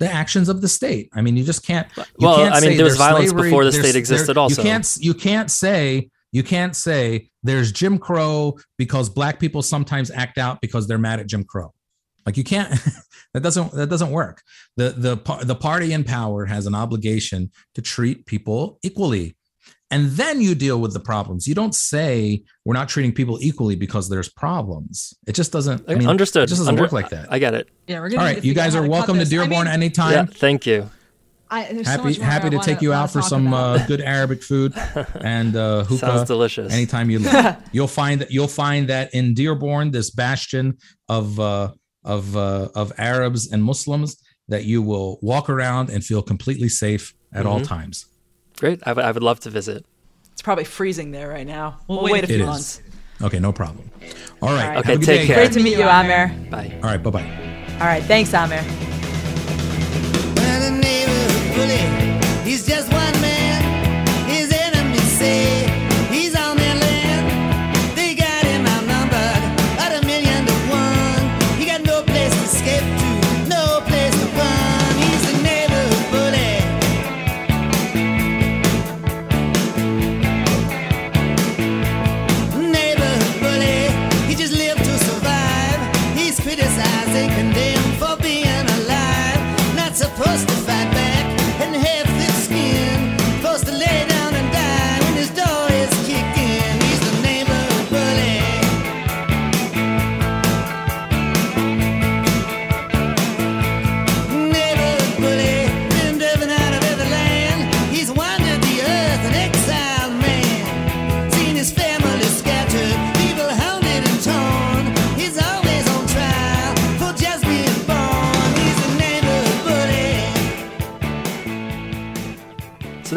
The actions of the state. I mean, you just can't. You well, can't I mean, there was violence slavery, before the state existed. Also, you can't. You can't say. You can't say there's Jim Crow because black people sometimes act out because they're mad at Jim Crow. Like you can't. that doesn't. That doesn't work. The the the party in power has an obligation to treat people equally and then you deal with the problems. You don't say we're not treating people equally because there's problems. It just doesn't. I mean, understood. It just doesn't Under, work like that. I get it. Yeah, we're gonna. All right, you guys are welcome to Dearborn I mean, anytime. Yeah, thank you. I, happy so happy to take you out for some uh, good Arabic food and uh, hookah. Sounds delicious. Anytime you like. you'll find that you'll find that in Dearborn, this bastion of uh, of uh, of Arabs and Muslims, that you will walk around and feel completely safe at mm-hmm. all times. Great. I, w- I would love to visit. It's probably freezing there right now. We'll, wait, wait a few months. Okay, no problem. All right. All right. Okay, take day. care. Great to meet you, Amer. Bye. All right, bye bye. All right, thanks, Amer.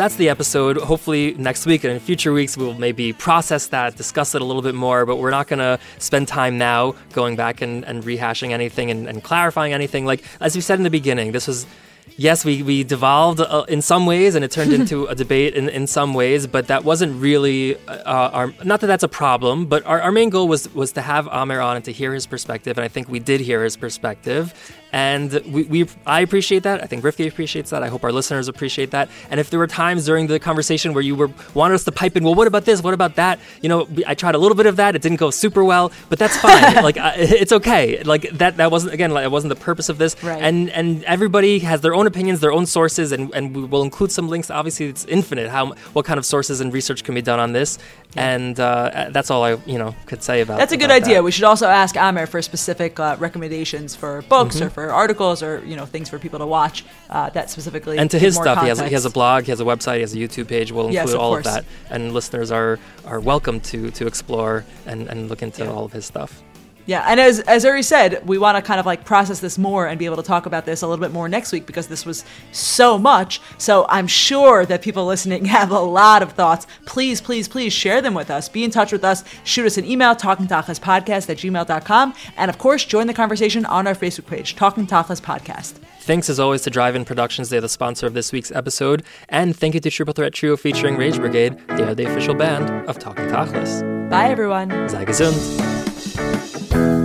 That's the episode. Hopefully, next week and in future weeks, we'll maybe process that, discuss it a little bit more, but we're not going to spend time now going back and, and rehashing anything and, and clarifying anything. Like, as we said in the beginning, this was yes, we, we devolved uh, in some ways and it turned into a debate in, in some ways, but that wasn't really uh, our, not that that's a problem, but our, our main goal was, was to have Amer on and to hear his perspective. And I think we did hear his perspective. And we, we, I appreciate that. I think Rivki appreciates that. I hope our listeners appreciate that. And if there were times during the conversation where you were wanted us to pipe in, well, what about this? What about that? You know, I tried a little bit of that. It didn't go super well, but that's fine. like it's okay. Like that. That wasn't again. Like, it wasn't the purpose of this. Right. And and everybody has their own opinions, their own sources, and and we will include some links. Obviously, it's infinite. How what kind of sources and research can be done on this? And uh, that's all I you know could say about. That's a good idea. That. We should also ask Amer for specific uh, recommendations for books mm-hmm. or for articles or you know things for people to watch uh, that specifically. And to his stuff, he has, he has a blog, he has a website, he has a YouTube page. We'll include yes, of all course. of that, and listeners are are welcome to to explore and, and look into yeah. all of his stuff. Yeah, and as as Uri said, we want to kind of like process this more and be able to talk about this a little bit more next week because this was so much. So I'm sure that people listening have a lot of thoughts. Please, please, please share them with us. Be in touch with us. Shoot us an email, talkingtachlispodcast at gmail.com. And of course, join the conversation on our Facebook page, Talking Tachlis Podcast. Thanks as always to Drive In Productions, they're the sponsor of this week's episode. And thank you to Triple Threat Trio featuring Rage Brigade, they are the official band of Talking Tachlis. Bye, everyone. Sei gesund. Thank you.